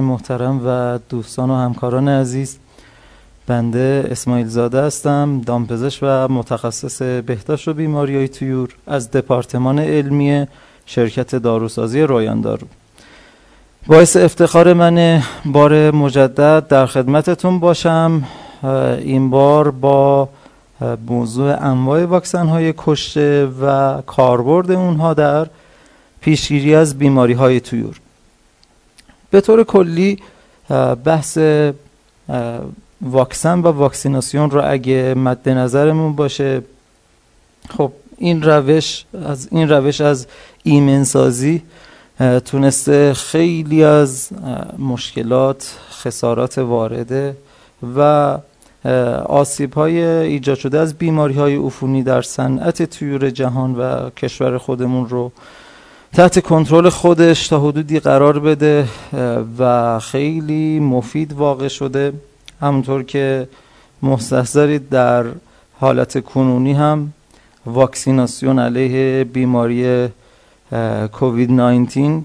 محترم و دوستان و همکاران عزیز بنده اسماعیل زاده هستم دامپزشک و متخصص بهداشت و بیماری های تویور از دپارتمان علمی شرکت داروسازی رویان دارو باعث افتخار من بار مجدد در خدمتتون باشم. این بار با موضوع انواع واکسن های کشته و کاربرد اونها در پیشگیری از بیماری های تویور به طور کلی بحث واکسن و واکسیناسیون رو اگه مد نظرمون باشه خب این روش از این روش از ایمنسازی تونسته خیلی از مشکلات خسارات وارده و آسیب های ایجاد شده از بیماری های عفونی در صنعت تویور جهان و کشور خودمون رو تحت کنترل خودش تا حدودی قرار بده و خیلی مفید واقع شده. همونطور که مستحضرید در حالت کنونی هم واکسیناسیون علیه بیماری کووید 19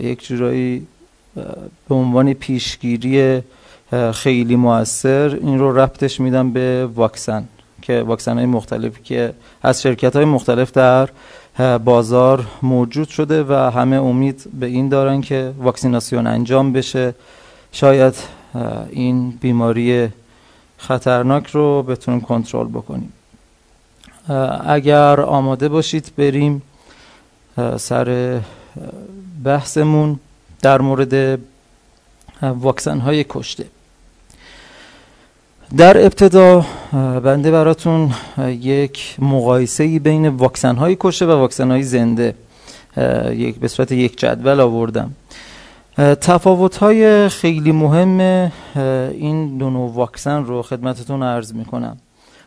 یک جورایی به عنوان پیشگیری خیلی موثر این رو ربطش میدم به واکسن که واکسن های مختلفی که از شرکت های مختلف در بازار موجود شده و همه امید به این دارن که واکسیناسیون انجام بشه. شاید این بیماری خطرناک رو بتونیم کنترل بکنیم. اگر آماده باشید بریم سر بحثمون در مورد واکسن های کشته. در ابتدا بنده براتون یک مقایسه بین واکسن های کشته و واکسن های زنده یک به صورت یک جدول آوردم. تفاوت های خیلی مهم این دو نوع واکسن رو خدمتتون عرض می‌کنم.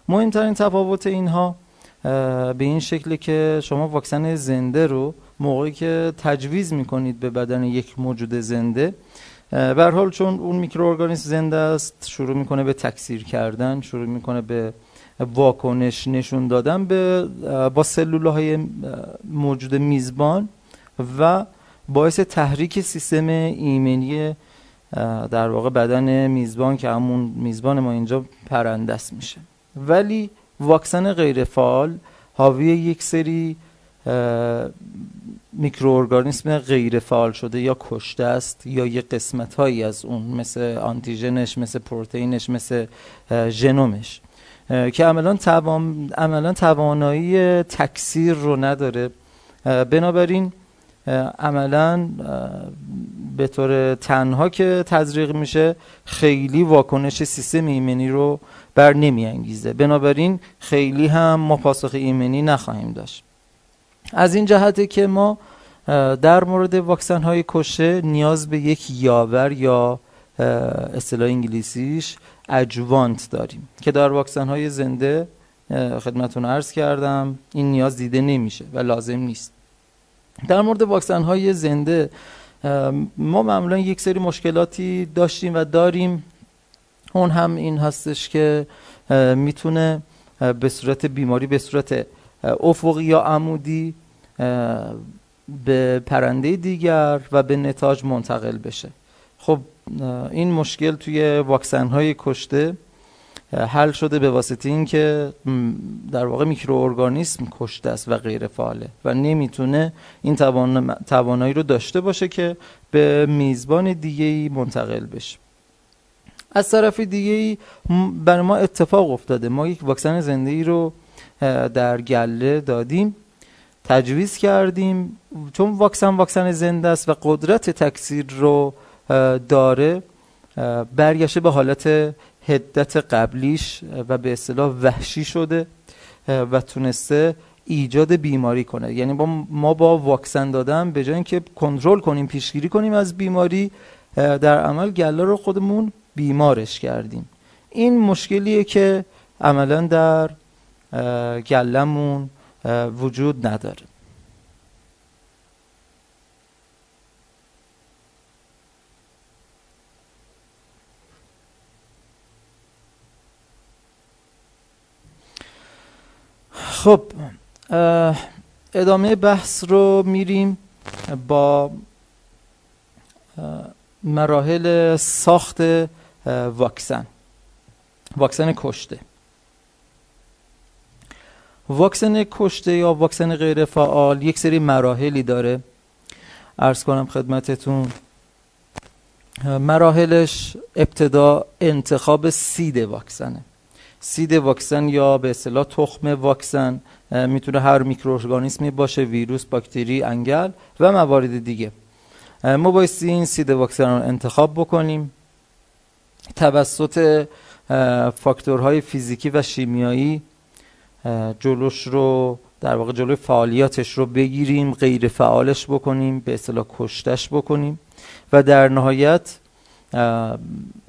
مهمترین تفاوت اینها به این شکل که شما واکسن زنده رو موقعی که تجویز می‌کنید به بدن یک موجود زنده به حال چون اون میکروارگانیسم زنده است شروع می‌کنه به تکثیر کردن شروع می‌کنه به واکنش نشون دادن به با سلول های موجود میزبان و باعث تحریک سیستم ایمنی در واقع بدن میزبان که همون میزبان ما اینجا پرندست میشه. ولی واکسن غیر فعال حاوی یک سری میکروارگانیسم غیر فعال شده یا کشته است یا یه قسمت هایی از اون مثل آنتیژنش مثل پروتئینش مثل ژنومش. که عملا توان... عملا توانایی تکثیر رو نداره. بنابراین عملا به طور تنها که تزریق میشه خیلی واکنش سیستم ایمنی رو بر نمی انگیزه بنابراین خیلی هم ما پاسخ ایمنی نخواهیم داشت. از این جهته که ما در مورد واکسن های کشه نیاز به یک یاور یا اصطلاح انگلیسیش اجوانت داریم که در واکسن های زنده خدمتون عرض کردم این نیاز دیده نمیشه و لازم نیست. در مورد واکسن های زنده ما معمولا یک سری مشکلاتی داشتیم و داریم. اون هم این هستش که می‌تونه به صورت بیماری به صورت افقی یا عمودی به پرنده دیگر و به نتاج منتقل بشه. خب این مشکل توی واکسن های کشته حل شده به واسطه این که در واقع میکروارگانیسم کشته است و غیر فعاله و نمی‌تونه این توانایی رو داشته باشه که به میزبان دیگه ای منتقل بشه. از طرف دیگه ای بر ما اتفاق افتاده. ما یک واکسن زنده ای رو در گله دادیم. تجویز کردیم. چون واکسن واکسن زنده است و قدرت تکثیر رو داره برگشته به حالت هدت قبلیش و به اصطلاح وحشی شده و تونسته ایجاد بیماری کنه. یعنی با ما با واکسن دادن به جای اینکه کنترل کنیم پیشگیری کنیم از بیماری در عمل گله رو خودمون بیمارش کردیم. این مشکلیه که عملا در گلمون وجود نداره. خب ادامه بحث رو میریم با مراحل ساخت واکسن. واکسن کشته. واکسن کشته یا واکسن غیر فعال یک سری مراحلی داره. ارز کنم خدمتتون مراحلش ابتدا انتخاب سید واکسنه. سید واکسن یا به اصطلاح تخم واکسن می‌تونه هر میکروارگانیسمی باشه ویروس باکتری انگل و موارد دیگه. ما بایستی این سید واکسن رو انتخاب بکنیم. توسط فاکتورهای فیزیکی و شیمیایی جلوش رو در واقع جلوی فعالیتش رو بگیریم غیر فعالش بکنیم به اصطلاح کشتش بکنیم. و در نهایت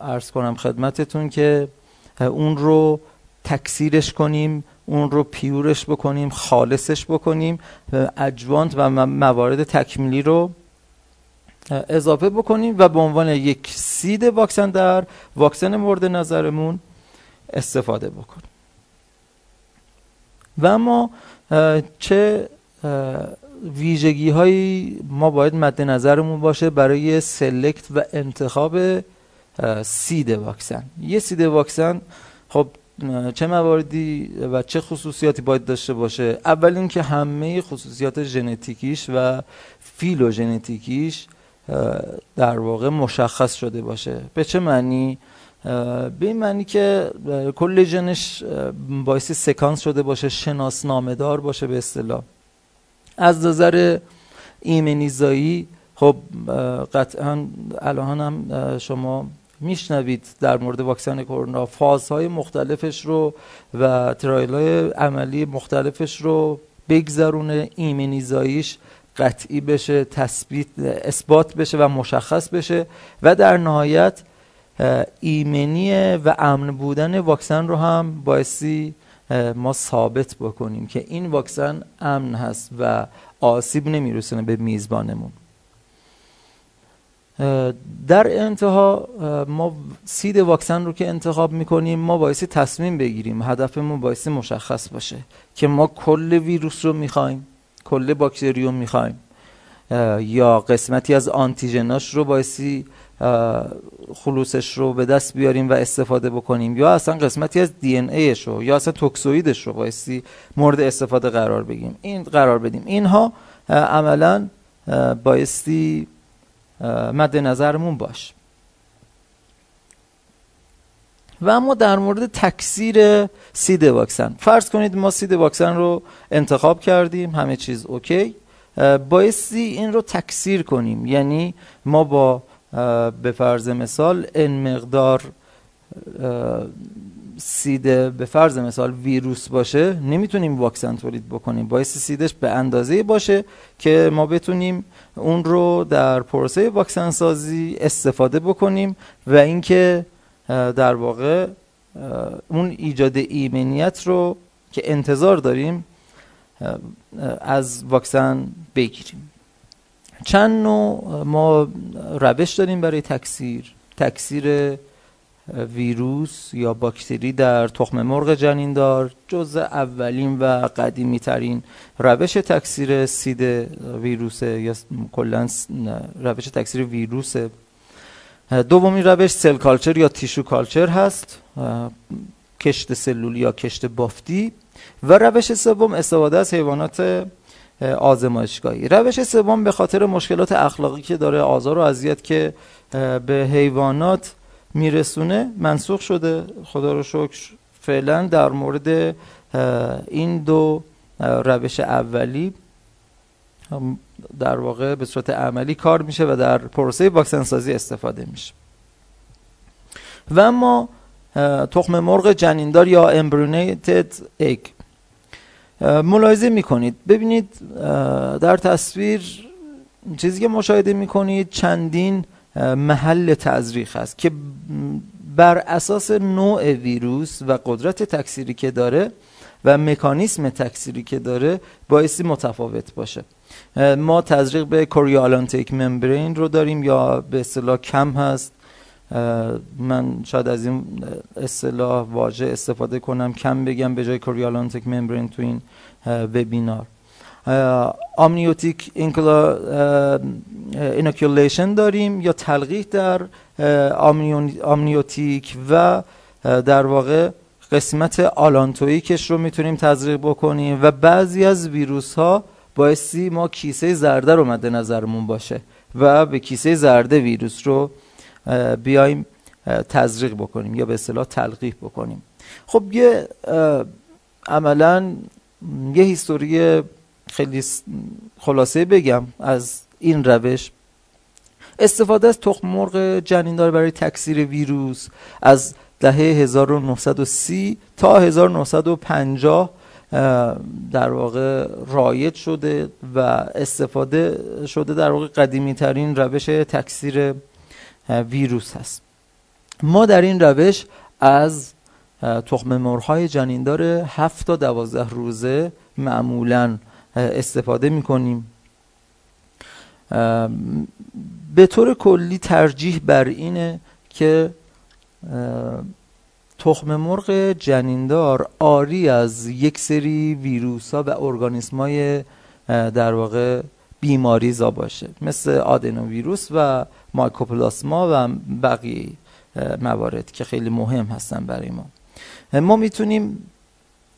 ارز کنم خدمتتون که اون رو تکثیرش کنیم اون رو پیورش بکنیم خالصش بکنیم اجوانت و موارد تکمیلی رو اضافه بکنیم و به عنوان یک سید واکسن در واکسن مورد نظرمون استفاده بکنیم. و اما چه ویژگی هایی ما باید مد نظرمون باشه برای سلکت و انتخاب سید واکسن. یه سید واکسن خب چه مواردی و چه خصوصیاتی باید داشته باشه؟ اول اینکه همه خصوصیات ژنتیکیش و فیلوژنتیکیش در واقع مشخص شده باشه. به چه معنی؟ به این معنی که کل ژنش باعث سکانس شده باشه شناسنامه دار باشه به اصطلاح. از نظر ایمنیزایی خب قطعا الان هم شما میشنوید در مورد واکسن کرونا فازهای مختلفش رو و ترایل های عملی مختلفش رو بگذرونه ایمنیزاییش قطعی بشه تثبیت اثبات بشه و مشخص بشه و در نهایت ایمنی و امن بودن واکسن رو هم بایستی ما ثابت بکنیم که این واکسن امن هست و آسیب نمیرسونه به میزبانمون. در انتها ما سید واکسن رو که انتخاب می‌کنیم ما بایستی تصمیم بگیریم هدفمون بایستی مشخص باشه که ما کل ویروس رو می‌خوایم کل باکتری رو می‌خوایم یا قسمتی از آنتیژناش رو بایستی خلوصش رو به دست بیاریم و استفاده بکنیم. یا اصلا قسمتی از دی ان ایش رو یا اصلا توکسویدش رو بایستی مورد استفاده قرار بگیم. این قرار بدیم. اینها عملا بایستی مد نظرمون باش. و اما در مورد تکثیر سید واکسن. فرض کنید ما سید واکسن رو انتخاب کردیم همه چیز اوکی. بایستی این رو تکثیر کنیم. یعنی ما با به فرض مثال ان مقدار سید به فرض مثال ویروس باشه نمی‌تونیم واکسن تولید بکنیم. باعث سیدش به اندازه باشه که ما بتونیم اون رو در پروسه واکسن سازی استفاده بکنیم و اینکه در واقع اون ایجاد ایمنیت رو که انتظار داریم از واکسن بگیریم. چند نوع ما روش داریم برای تکثیر. تکثیر ویروس یا باکتری در تخم مرغ جنیندار جز اولین و قدیمی ترین روش تکثیر سید ویروس یا کلا روش تکثیر ویروس دومین روش سل کالچر یا تیشو کالچر هست کشت سلولی یا کشت بافتی. و روش سوم استفاده از حیوانات آزمایشگاهی. روش سوم به خاطر مشکلات اخلاقی که داره آزار و اذیت که به حیوانات میرسونه منسوخ شده. خدا رو شکر فعلا در مورد این دو روش اولی در واقع به صورت عملی کار میشه و در پروسه واکسن سازی استفاده میشه. و اما تخم مرغ جنیندار یا امبرونیتد اگ ملاحظه می‌کنید. ببینید در تصویر چیزی که مشاهده می‌کنید چندین محل تزریق هست که بر اساس نوع ویروس و قدرت تکثیری که داره و مکانیسم تکثیری که داره بایستی متفاوت باشه. ما تزریق به کوریالانتیک ممبرین رو داریم یا به اصطلاح کم هست. من شاید از این اصطلاح واژه استفاده کنم. کم بگم به جای کوریالانتیک ممبرین تو این وبینار. amniotic inoculation داریم یا تلقیح در آمنیوتیک و در واقع قسمت آلانتویکش رو می‌تونیم تزریق بکنیم و بعضی از ویروس ها بایستی ما کیسه زرده رو مد نظرمون باشه و به کیسه زرده ویروس رو بیایم تزریق بکنیم یا به اصطلاح تلقیح بکنیم. خب یه عملا یه هیستوری خیلی خلاصه بگم از این روش. استفاده از تخم مرغ جنیندار برای تکثیر ویروس از دهه 1930 تا 1950 در واقع رایج شده و استفاده شده در واقع قدیمی ترین روش تکثیر ویروس هست. ما در این روش از تخم مرغ‌های جنیندار 7 تا 12 روزه معمولا استفاده می‌کنیم. به طور کلی ترجیح بر اینه که تخم مرغ جنیندار آری از یک سری ویروس ها و ارگانیسم های در واقع بیماریزا باشه مثل آدنو ویروس و مایکوپلاسما و بقیه موارد که خیلی مهم هستن برای ما. ما می‌تونیم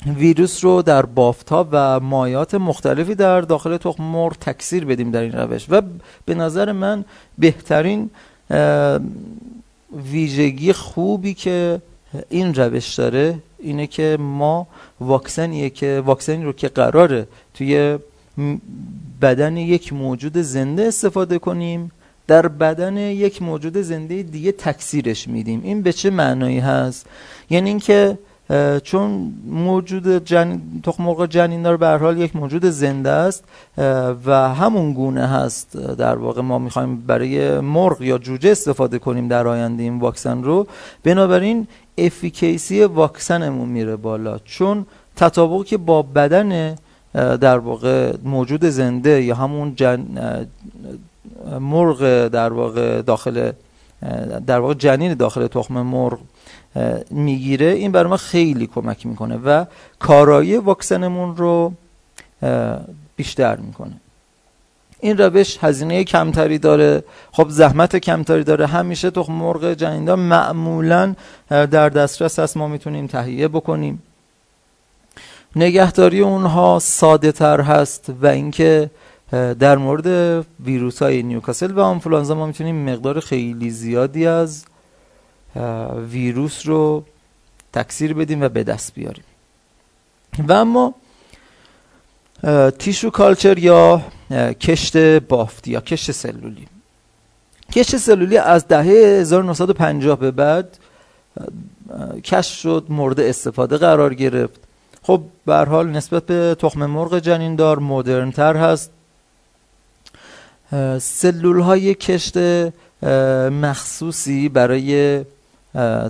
ویروس رو در ها و مایات مختلفی در داخل تخم مرغ تکثیر بدیم در این روش و به نظر من بهترین ویژگی خوبی که این روش داره اینه که ما واکسنیه که واکسنی رو که قراره توی بدن یک موجود زنده استفاده کنیم. در بدن یک موجود زنده دیگه تکثیرش میدیم. این به چه معنایی هست؟ یعنی اینکه چون موجود جن... مرغ جنیندار به حال یک موجود زنده است و همون گونه هست. در واقع ما می‌خوایم برای مرغ یا جوجه استفاده کنیم در آینده این واکسن رو. بنابراین افیکیسی واکسنمون میره بالا. چون تطابق که با بدن در واقع موجود زنده یا همون جن... مرغ در واقع داخل در واقع جنین داخل تخم مرغ می‌گیره این برای ما خیلی کمک می‌کنه و کارایی واکسنمون رو بیشتر می‌کنه. این روش هزینه کمتری داره. خب زحمت کمتری داره. همیشه تخم مرغ جنیندار معمولا در دسترس هست. ما می‌تونیم تهیه بکنیم. نگهداری اونها ساده تر هست و اینکه در مورد ویروس های نیوکاسل و آنفولانزا ما می‌تونیم مقدار خیلی زیادی از ویروس رو تکثیر بدیم و به دست بیاریم. و اما تیشو کالچر یا کشت بافتی یا کشت سلولی. کشت سلولی از دهه 1950 به بعد کشف شد مورد استفاده قرار گرفت. خب به حال نسبت به تخم مرغ جنیندار مدرن تر هست. سلول های کشت مخصوصی برای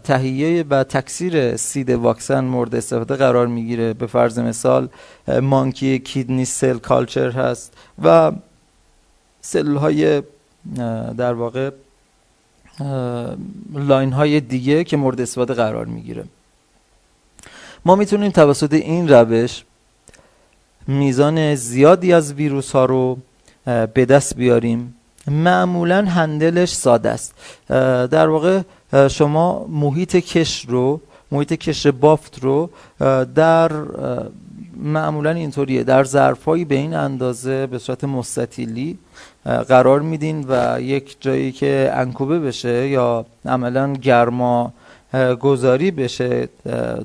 تهیه و تکثیر سید واکسن مورد استفاده قرار می‌گیره. به فرض مثال monkey kidney cell culture هست و سلول های در واقع line های دیگه که مورد استفاده قرار می‌گیره. ما می‌تونیم توسط این روش میزان زیادی از ویروس ها رو به دست بیاریم. معمولا handle ش ساده است. در واقع شما محیط کشت رو محیط کش بافت رو در معمولا اینطوریه. در ظرفهایی به این اندازه به صورت مستطیلی قرار میدین و یک جایی که انکوبه بشه یا عملا گرما گذاری بشه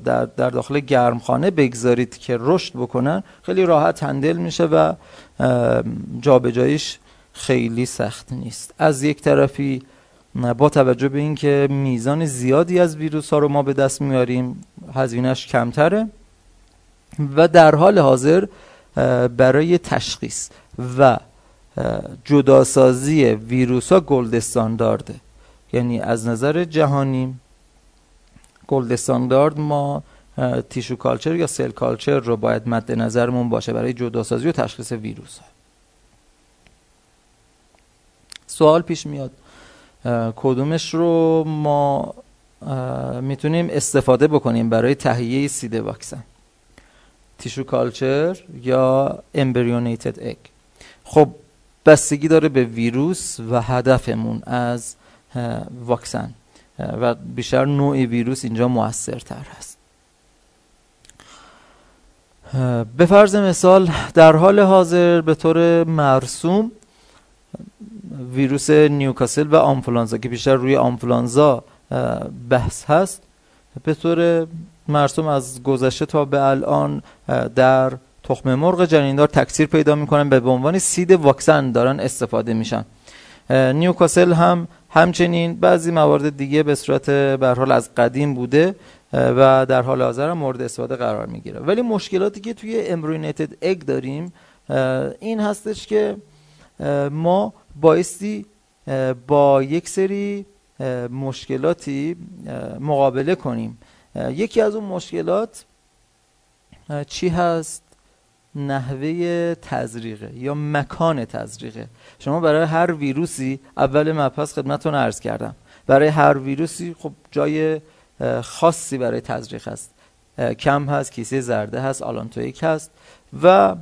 در, در داخل گرمخانه بگذارید که رشد بکنن خیلی راحت هندل میشه و جابجاییش خیلی سخت نیست. از یک طرفی با توجه به اینکه میزان زیادی از ویروس ها رو ما به دست میاریم هزینهش کمتره و در حال حاضر برای تشخیص و جداسازی ویروس ها gold standard ه یعنی از نظر جهانی gold standard ما tissue culture یا cell culture رو باید مد نظرمون باشه برای جداسازی و تشخیص ویروس. ها سوال پیش میاد کدومش رو ما می‌تونیم استفاده بکنیم برای تهیه سید واکسن؟ تیشو کالچر یا امبریونیتد اگ؟ خب بستگی داره به ویروس و هدفمون از واکسن. و بیشتر نوع ویروس اینجا موثرتر هست. به فرض مثال در حال حاضر به طور مرسوم ویروس نیوکاسل و آنفولانزا که بیشتر روی آنفولانزا بحث هست به طور مرسوم از گذشته تا به الان در تخم مرغ جنیندار تکثیر پیدا می‌کنن به عنوان سید واکسن دارن استفاده میشن. نیوکاسل هم همچنین بعضی موارد دیگه به صورت به حال از قدیم بوده و در حال حاضر هم مورد استفاده قرار می‌گیره. ولی مشکلاتی که توی امبرینیتد اگ داریم این هستش که ما بایستی با یک سری مشکلاتی مقابله کنیم. یکی از اون مشکلات چی هست؟ نحوه تزریقه یا مکان تزریقه. شما برای هر ویروسی اول مبحث خدمتتون عرض کردم. برای هر ویروسی خب جای خاصی برای تزریق هست. کم هست کیسه زرده هست آلانتویک هست و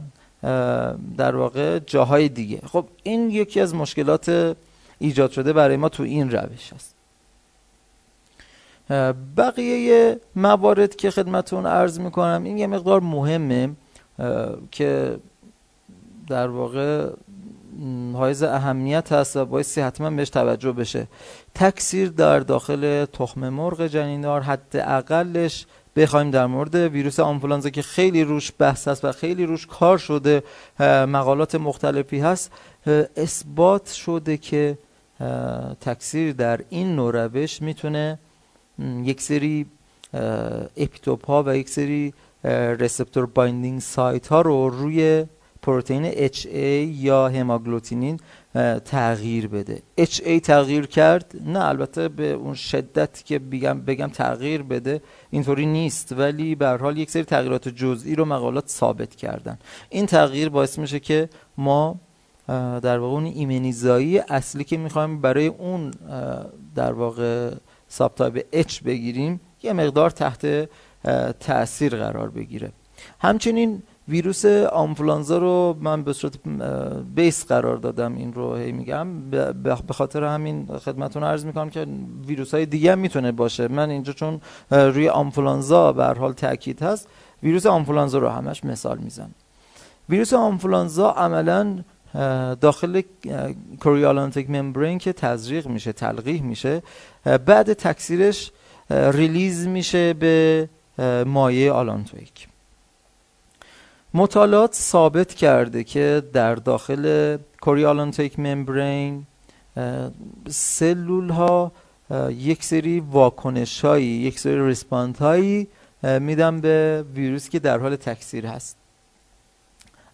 در واقع جاهای دیگه. خب این یکی از مشکلات ایجاد شده برای ما تو این روش هست. بقیه موارد که خدمتون عرض می‌کنم این یه مقدار مهمه. که در واقع حائز اهمیت هست و بایستی حتما بهش توجه بشه. تکثیر در داخل تخم مرغ جنیندار حد اقلش بخوایم در مورد ویروس آنفولانزا که خیلی روش بحث هست و خیلی روش کار شده مقالات مختلفی هست اثبات شده که تکثیر در این نوع روش می‌تونه یک سری epitope ها و یک سری receptor binding site ها رو روی پروتئین HA یا هماگلوتینین تغییر بده. HA تغییر کرد؟ نه البته به اون شدت که بگم بگم تغییر بده اینطوری نیست ولی به حال یک سری تغییرات جزئی رو مقالات ثابت کردن. این تغییر باعث میشه که ما در واقع اون ایمنیزایی اصلی که می‌خوایم برای اون در واقع سابتایب H بگیریم یه مقدار تحت تاثیر قرار بگیره. همچنین ویروس آنفولانزا رو من به صورت بیس قرار دادم این رو هی میگم. به خاطر همین خدمتون عرض می‌کنم که ویروس های دیگه می‌تونه باشه. من اینجا چون روی آنفولانزا به حال تاکید هست ویروس آنفولانزا رو همش مثال می‌زنم. ویروس آنفولانزا عملا داخل کوریالانتیک ممبرین که تزریق میشه تلقیح میشه بعد تکثیرش ریلیز میشه به مایع آلانتویک. مطالعات ثابت کرده که در داخل کوریالانتیک ممبرین سلول ها یک سری واکنش هایی یک سری respond هایی میدن به ویروس که در حال تکثیر هست.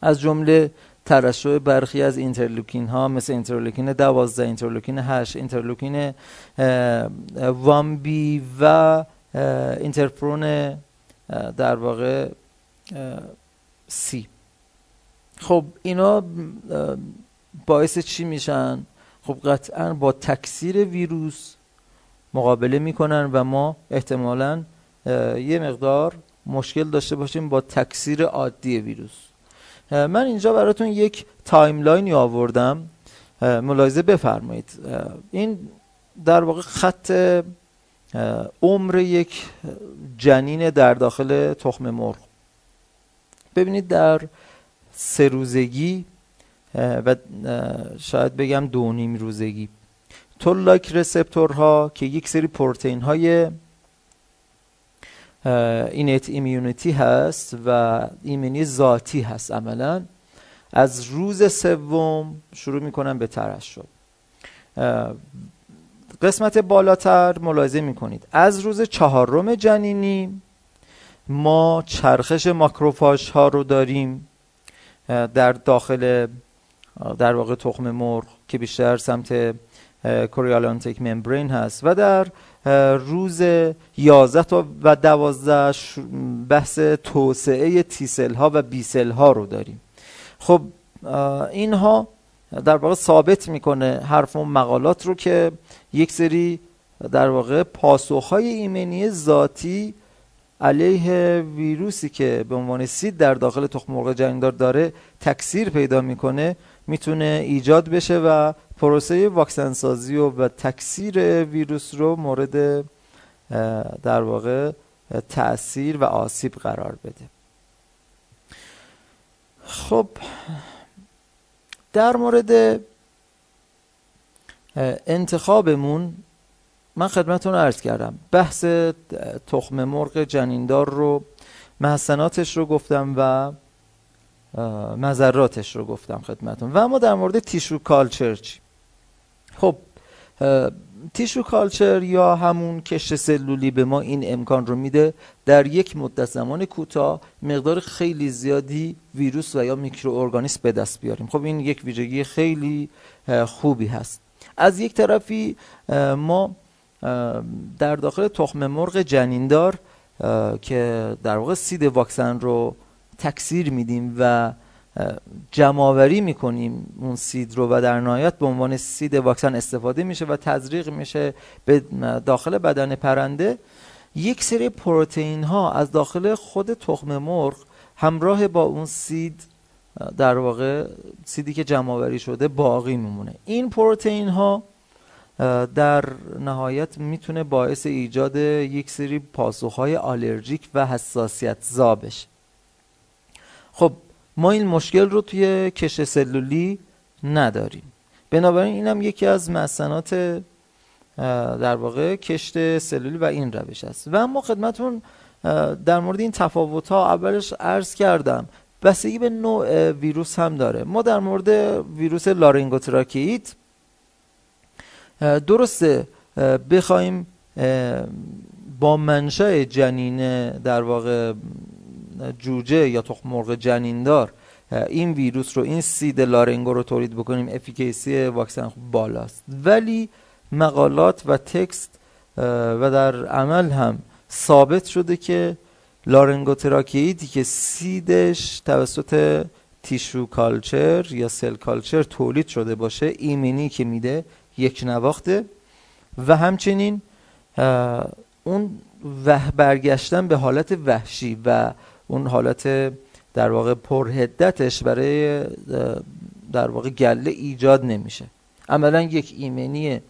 از جمله ترشح برخی از اینترلوکین ها مثل اینترلوکین 12 اینترلوکین 8 اینترلوکین وان بی و اینترفرون در واقع سی خب اینا باعث چی میشن؟ خب قطعا با تکثیر ویروس مقابله می‌کنن و ما احتمالا یه مقدار مشکل داشته باشیم با تکثیر عادی ویروس. من اینجا براتون یک timeline ی آوردم. ملاحظه بفرمایید. این در واقع خط عمر یک جنین در داخل تخم مرغ. ببینید در سه روزگی و شاید بگم دو نیم روزگی. تولاک رسپتورها که یک سری پروتئین های اینت ایمیونیتی هست و ایمنی ذاتی هست عملا از روز سوم شروع می‌کنن به ترشح قسمت بالاتر ملاحظه می‌کنید. از روز چهارم جنینی ما چرخش ماکروفاژ ها رو داریم در داخل در واقع تخم مرغ که بیشتر سمت کوریالانتیک ممبرین هست و در روز 11 تا و 12 بحث توسعه تیسل ها و بیسل ها رو داریم. خب اینها در واقع ثابت می‌کنه حرف و مقالات رو که یک سری در واقع پاسخهای ایمنی ذاتی علیه ویروسی که به عنوان سید در داخل تخم مرغ جنیندار داره تکثیر پیدا می‌کنه می‌تونه ایجاد بشه و پروسه واکسن سازی و, و تکثیر ویروس رو مورد در واقع تاثیر و آسیب قرار بده. خب در مورد انتخابمون من خدمتون رو عرض کردم. بحث تخم مرغ جنیندار رو محسناتش رو گفتم و مذراتش رو گفتم خدمتون و اما در مورد تیشو کالچر خب تیشو کالچر یا همون کشت سلولی به ما این امکان رو میده در یک مدت زمان کوتاه مقدار خیلی زیادی ویروس و یا میکروارگانیسم به دست بیاریم. خب این یک ویژگی خیلی خوبی هست. از یک طرفی ما در داخل تخم مرغ جنیندار که در واقع سید واکسن رو تکثیر میدیم و جمعآوری می‌کنیم اون سید رو و در نهایت به عنوان سید واکسن استفاده میشه و تزریق میشه به داخل بدن پرنده. یک سری پروتئین ها از داخل خود تخم مرغ همراه با اون سید در واقع سیدی که جمع شده باقی میمونه. این پروتئین ها در نهایت می‌تونه باعث ایجاد یک سری پاسخهای آلرژیک و حساسیت زا بشه. خب ما این مشکل رو توی کش سلولی نداریم. بنابراین اینم یکی از مسنات در واقع کشت سلولی و این روش است. و اما خدمتون در مورد این تفاوت ها اولش عرض کردم بستگی به نوع ویروس هم داره. ما در مورد ویروس لارینگوتراکیت درسته بخوایم با منشأ جنین در واقع جوجه یا تخم مرغ جنیندار این ویروس رو این seed لارنگو رو تولید بکنیم. efficacy واکسن بالاست. ولی مقالات و text و در عمل هم ثابت شده که لارنگوتراکیدی که سیدش توسط تیشو کالچر یا سل کالچر تولید شده باشه ایمنی که میده یک نواخته. و همچنین اون و برگشتن به حالت وحشی و اون حالت در واقع پرهدتش برای در واقع گله ایجاد نمیشه. عملا یک ایمنی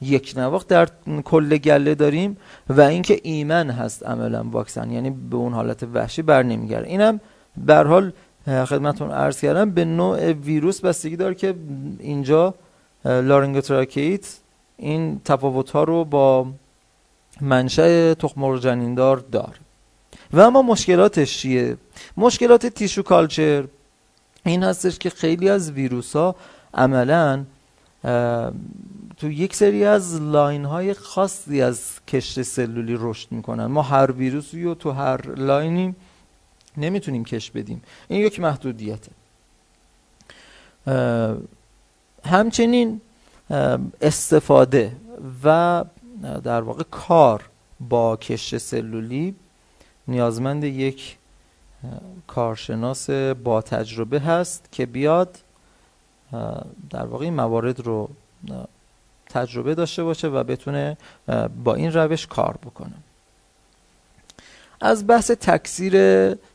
یک نواخت در کل گله داریم و اینکه ایمن هست عملا واکسن یعنی به اون حالت وحشی بر نمیگرده. اینم به حال خدمتون عرض کردم به نوع ویروس بستگی داره که اینجا لارنگوتراکیت این تفاوت ها رو با منشأ تخم جنیندار داره و اما مشکلاتش چیه؟ مشکلات تیشو کالچر. این هستش که خیلی از ویروس ها عملا تو یک سری از لاین های خاصی از کشت سلولی رشد می‌کنن. ما هر ویروسی رو تو هر لاینی نمی‌تونیم کشت بدیم. این یک محدودیته. همچنین استفاده و در واقع کار با کشت سلولی نیازمند یک کارشناس با تجربه هست که بیاد در واقع این موارد رو تجربه داشته باشه و بتونه با این روش کار بکنه. از بحث تکثیر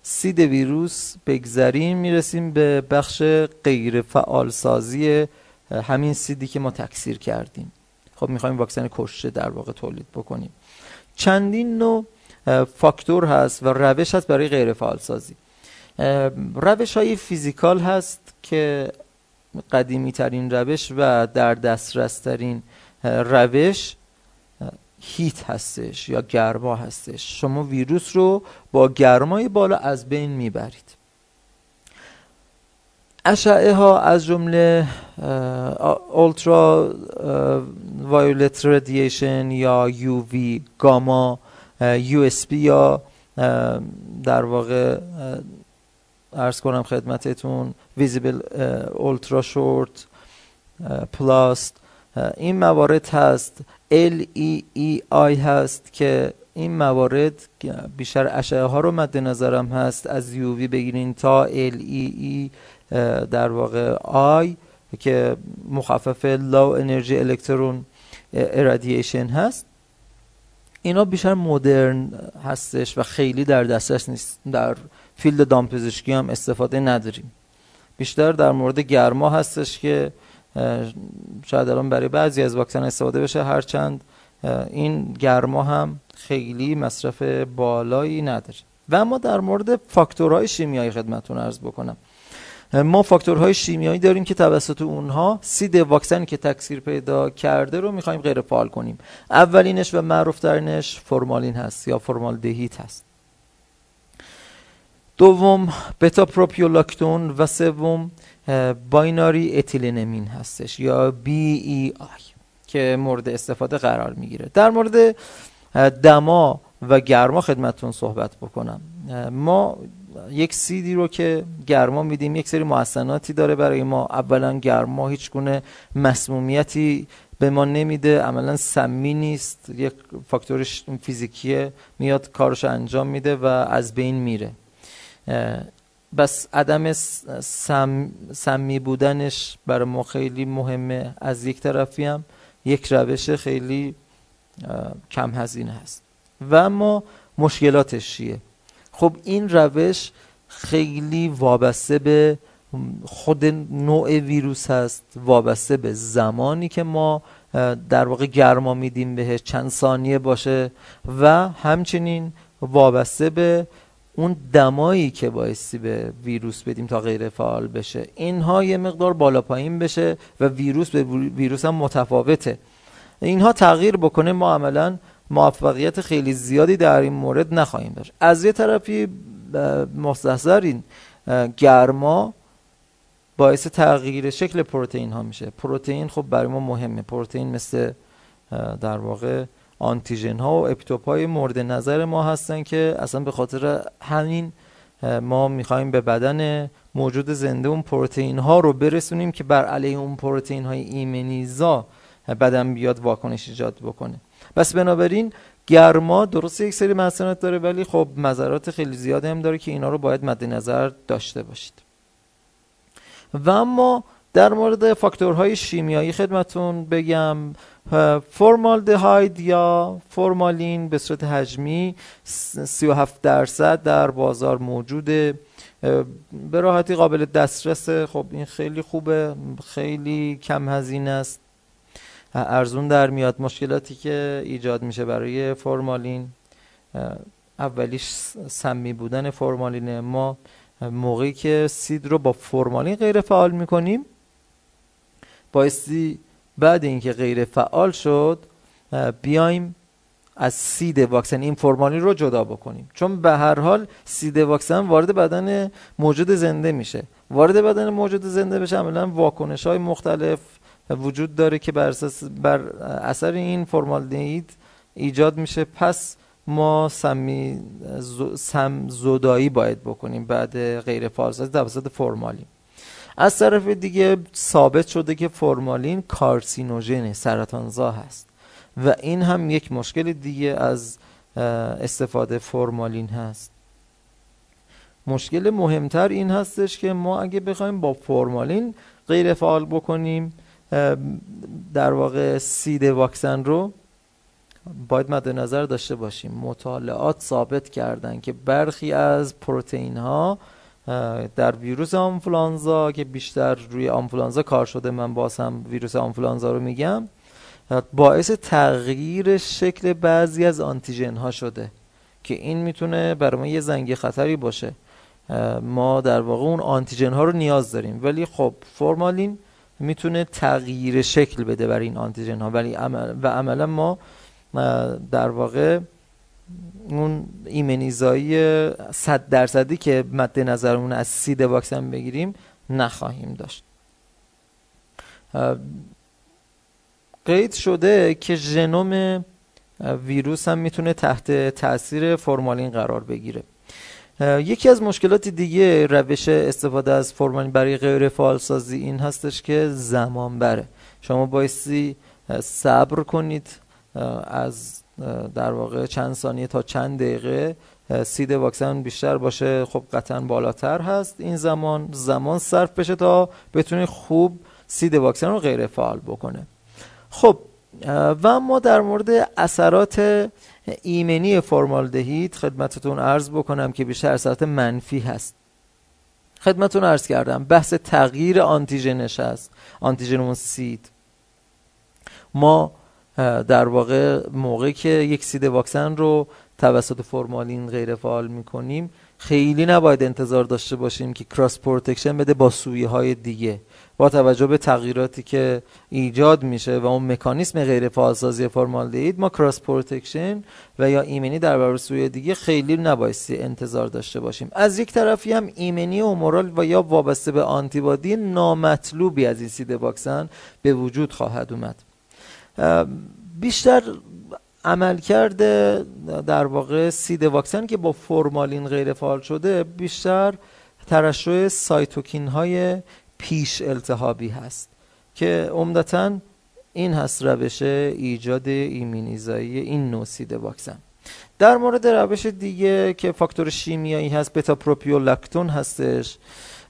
سید ویروس بگذریم می‌رسیم به بخش غیر فعال سازی همین سیدی که ما تکثیر کردیم. خب می‌خوایم واکسن کشته در واقع تولید بکنیم. چندین نوع فاکتور هست و روش هست برای غیر فعال سازی روش های فیزیکال هست که قدیمی ترین روش و در دسترس ترین روش هیت هستش یا گرما هستش. شما ویروس رو با گرمای بالا از بین می‌برید. اشعه ها از جمله اولترا violet radiation یا UV گاما USP یا در واقع عرض کنم خدمتتون visible ultra short pulse این موارد هست. LEEI هست که این موارد بیشتر اشعه ها رو مد نظرم هست. از UV بگیرین تا LEE در واقع I که مخفف low energy electron irradiation هست. اینا بیشتر مدرن هستش و خیلی در دسترس نیست. در field دامپزشکی هم استفاده نداریم. بیشتر در مورد گرما هستش که شاید الان برای بعضی از واکسن استفاده بشه. هرچند این گرما هم خیلی مصرف بالایی نداره. و اما در مورد فاکتورهای شیمیایی خدمتتون عرض بکنم. ما فاکتورهای شیمیایی داریم که توسط اونها seed واکسنی که تکثیر پیدا کرده رو می‌خوایم غیر فعال کنیم. اولینش و معروف ترینش فرمالین هست یا فرمالدهید هست. دوم بتا پروپیولاکتون و سوم binary ethylenimine هستش یا BEI که مورد استفاده قرار می‌گیره. در مورد دما و گرما خدمتون صحبت بکنم. ما یک سیدی رو که گرما میدیم یک سری محسناتی داره برای ما. اولا گرما هیچ گونه مسمومیتی به ما نمیده عملا سمی نیست. یک فاکتور فیزیکیه میاد کارش انجام میده و از بین میره. بس عدم سم، سمی بودنش برای ما خیلی مهمه. از یک طرفی هم یک روش خیلی کم هزینه هست. و اما مشکلاتش چیه؟ خب این روش خیلی وابسته به خود نوع ویروس هست وابسته به زمانی که ما در واقع گرما میدیم بهش چند ثانیه باشه و همچنین وابسته به اون دمایی که بایستی به ویروس بدیم تا غیر فعال بشه. اینها یه مقدار بالا پایین بشه و ویروس به ویروس هم متفاوته. اینها تغییر بکنه ما عملا موفقیت خیلی زیادی در این مورد نخواهیم داشت. از یه طرفی مستحضر این گرما باعث تغییر شکل پروتئین ها میشه. پروتئین خب برای ما مهمه. پروتئین مثل در واقع آنتیژن ها و اپیتوپ های مورد نظر ما هستن که اصلا به خاطر همین ما می‌خوایم به بدن موجود زنده اون پروتئین ها رو برسونیم که بر علیه اون پروتئین های ایمنیزا بدن بیاد واکنش ایجاد بکنه. بس بنابراین گرما درست یک سری مسئلات داره ولی خب مذرات خیلی زیاده هم داره که اینا رو باید مد نظر داشته باشید. و اما در مورد فاکتورهای شیمیایی خدمتون بگم فرمالدهاید یا فرمالین به صورت حجمی 37 درصد در بازار موجوده. به راحتی قابل دسترس خب این خیلی خوبه خیلی کم هزینه است. ارزون در میاد. مشکلاتی که ایجاد میشه برای فرمالین اولیش سمی بودن فرمالین ما موقعی که سید رو با فرمالین غیر فعال می‌کنیم بایستی بعد اینکه غیر فعال شد بیایم از سید واکسن این فرمالین رو جدا بکنیم. چون به هر حال سید واکسن وارد بدن موجود زنده میشه. وارد بدن موجود زنده بشه عملا واکنش های مختلف وجود داره که بر, بر اثر این فرمالدهید ایجاد میشه. پس ما سمی سم زدایی باید بکنیم بعد غیر فعالسازی توسط فرمالین. از طرف دیگه ثابت شده که فرمالین کارسینوژن سرطانزا هست و این هم یک مشکل دیگه از استفاده فرمالین هست. مشکل مهمتر این هستش که ما اگه بخوایم با فرمالین غیر فعال بکنیم در واقع سید واکسن رو باید مد نظر داشته باشیم. مطالعات ثابت کردن که برخی از پروتئین ها در ویروس آنفولانزا که بیشتر روی آنفولانزا کار شده من باز هم ویروس آنفولانزا رو میگم باعث تغییر شکل بعضی از آنتیژن ها شده که این می‌تونه برای ما یه زنگ خطری باشه. ما در واقع اون آنتیژن ها رو نیاز داریم. ولی خب فرمالین می‌تونه تغییر شکل بده برای این آنتیژن ها ولی عمل و عملا ما در واقع اون ایمنیزایی صد درصدی که مد نظرمون از سید واکسن بگیریم نخواهیم داشت. قید شده که ژنوم ویروس هم می‌تونه تحت تاثیر فرمالین قرار بگیره. یکی از مشکلات دیگه روش استفاده از فرمالین برای غیر فعالسازی این هستش که زمان بره. شما بایستی صبر کنید از در واقع چند ثانیه تا چند دقیقه سید واکسن بیشتر باشه خب قطعا بالاتر هست. این زمان زمان صرف بشه تا بتونه خوب seed واکسن رو غیر فعال بکنه. خب و ما در مورد اثرات ایمنی فرمالدهید خدمتتون عرض بکنم که بیشتر اثرات منفی هست. خدمتتون عرض کردم بحث تغییر آنتیژنش هست آنتیژن seed. ما در واقع موقعی که یک seed واکسن رو توسط فرمالین غیر فعال می‌کنیم خیلی نباید انتظار داشته باشیم که cross protection بده با سویه های دیگه. با توجه به تغییراتی که ایجاد میشه و اون مکانیسم غیر فعالسازی فرمالدهید ما cross protection و یا ایمنی در برابر سویه دیگه خیلی نبایستی انتظار داشته باشیم. از یک طرفی هم ایمنی humoral و یا وابسته به آنتیبادی نامطلوبی از این seed واکسن به وجود خواهد اومد. بیشتر عملکرد در واقع seed واکسن که با فرمالین غیر فعال شده بیشتر ترشح سایتوکین های پیش التهابی هست که عمدتا این هست روش ایجاد ایمینیزایی این نوع سید واکسن. در مورد روش دیگه که فاکتور شیمیایی هست بتا پروپیولاکتون هستش.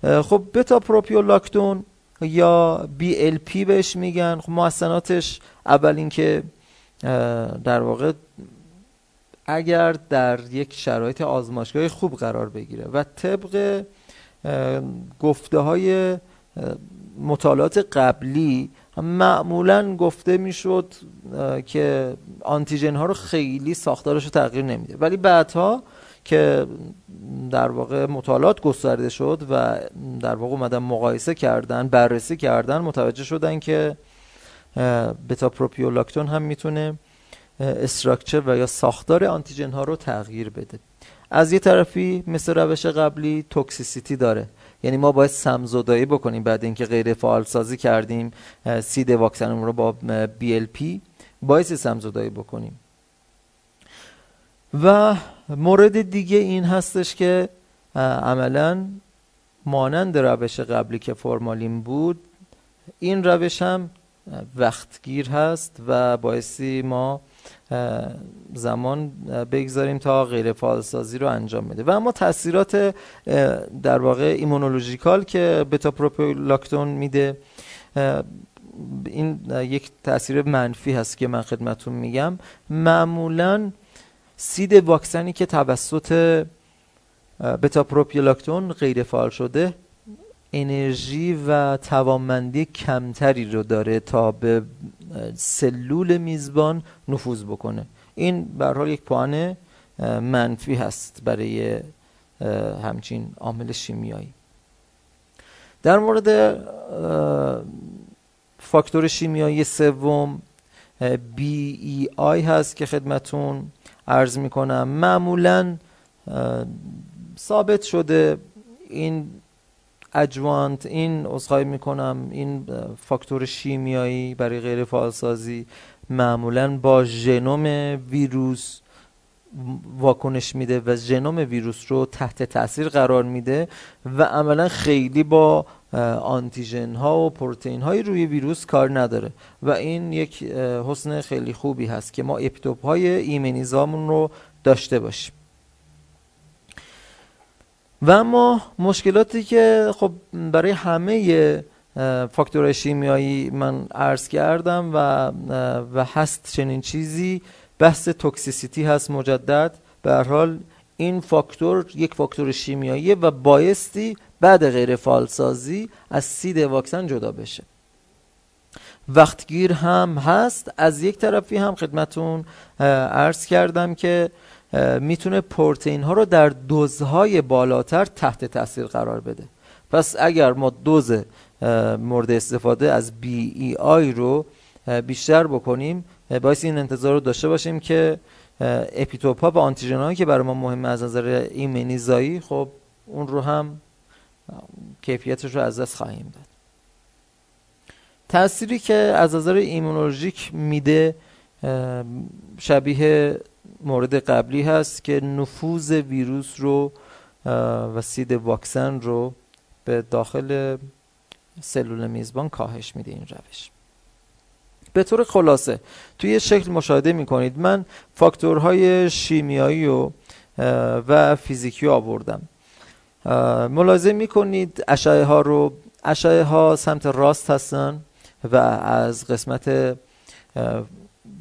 خب بتا پروپیولاکتون یا BLP بهش میگن. خب محسناتش اول اینکه در واقع اگر در یک شرایط آزمایشگاه خوب قرار بگیره و طبق گفته های مطالعات قبلی معمولا گفته می‌شد که آنتیژن ها رو خیلی ساختارش رو تغییر نمیده. ولی بعدها که در واقع مطالعات گسترده شد و در واقع اومدن مقایسه کردن بررسی کردن متوجه شدن که بتا پروپیولاکتون هم می‌تونه استراکچر و یا ساختار آنتیژن ها رو تغییر بده. از یه طرفی مثل روش قبلی توکسیسیتی داره. یعنی ما باید سمزدایی بکنیم بعد اینکه غیر فعال سازی کردیم سید واکسن رو با BLP باید سمزدایی بکنیم. و مورد دیگه این هستش که عملا مانند روش قبلی که فرمالین بود این روش هم وقتگیر هست و باعثی ما زمان بگذاریم تا غیر فعالسازی رو انجام بده. و اما تاثیرات در واقع ایمونولوژیکال که بتا پروپولاکتون میده این یک تاثیر منفی هست که من خدمتون میگم. معمولا سید واکسنی که توسط بتا پروپیولاکتون غیر فعال شده انرژی و توانمندی کمتری رو داره تا به سلول میزبان نفوذ بکنه. این به حال یک پوان منفی هست برای همچین عامل شیمیایی. در مورد فاکتور شیمیایی سوم BEI هست که خدمتون عرض می‌کنم. معمولا ثابت شده این اجوانت این اصخایی می‌کنم. این فاکتور شیمیایی برای غیر فعالسازی معمولا با ژنوم ویروس واکنش میده و ژنوم ویروس رو تحت تاثیر قرار میده و عملا خیلی با آنتیژن ها و پروتئین های روی ویروس کار نداره و این یک حسن خیلی خوبی هست که ما اپیتوپ های ایمنیزامون رو داشته باشیم. و اما مشکلاتی که خب برای همه فاکتور شیمیایی من عرض کردم و و هست چنین چیزی بحث توکسیسیتی هست مجدد. به حال این فاکتور یک فاکتور شیمیایی و بایستی بعد غیر فالسازی از سید واکسن جدا بشه. وقتگیر هم هست. از یک طرفی هم خدمتون عرض کردم که می‌تونه پروتئین ها رو در دوزهای بالاتر تحت تاثیر قرار بده. پس اگر ما دوز مورد استفاده از بی ای آی رو بیشتر بکنیم باعث این انتظار رو داشته باشیم که اپیتوپ و آنتیژن که برای ما مهمه از نظر ایمنیزایی خب اون رو هم کیفیتش رو از دست خواهیم داد. تأثیری که از نظر ایمونولوژیک میده شبیه مورد قبلی هست که نفوذ ویروس رو و سید واکسن رو به داخل سلول میزبان کاهش میده این روش. به طور خلاصه توی شکل مشاهده می‌کنید. من فاکتورهای شیمیایی و, و فیزیکی آوردم. ملاحظه می‌کنید اشعه ها رو اشعه ها سمت راست هستن و از قسمت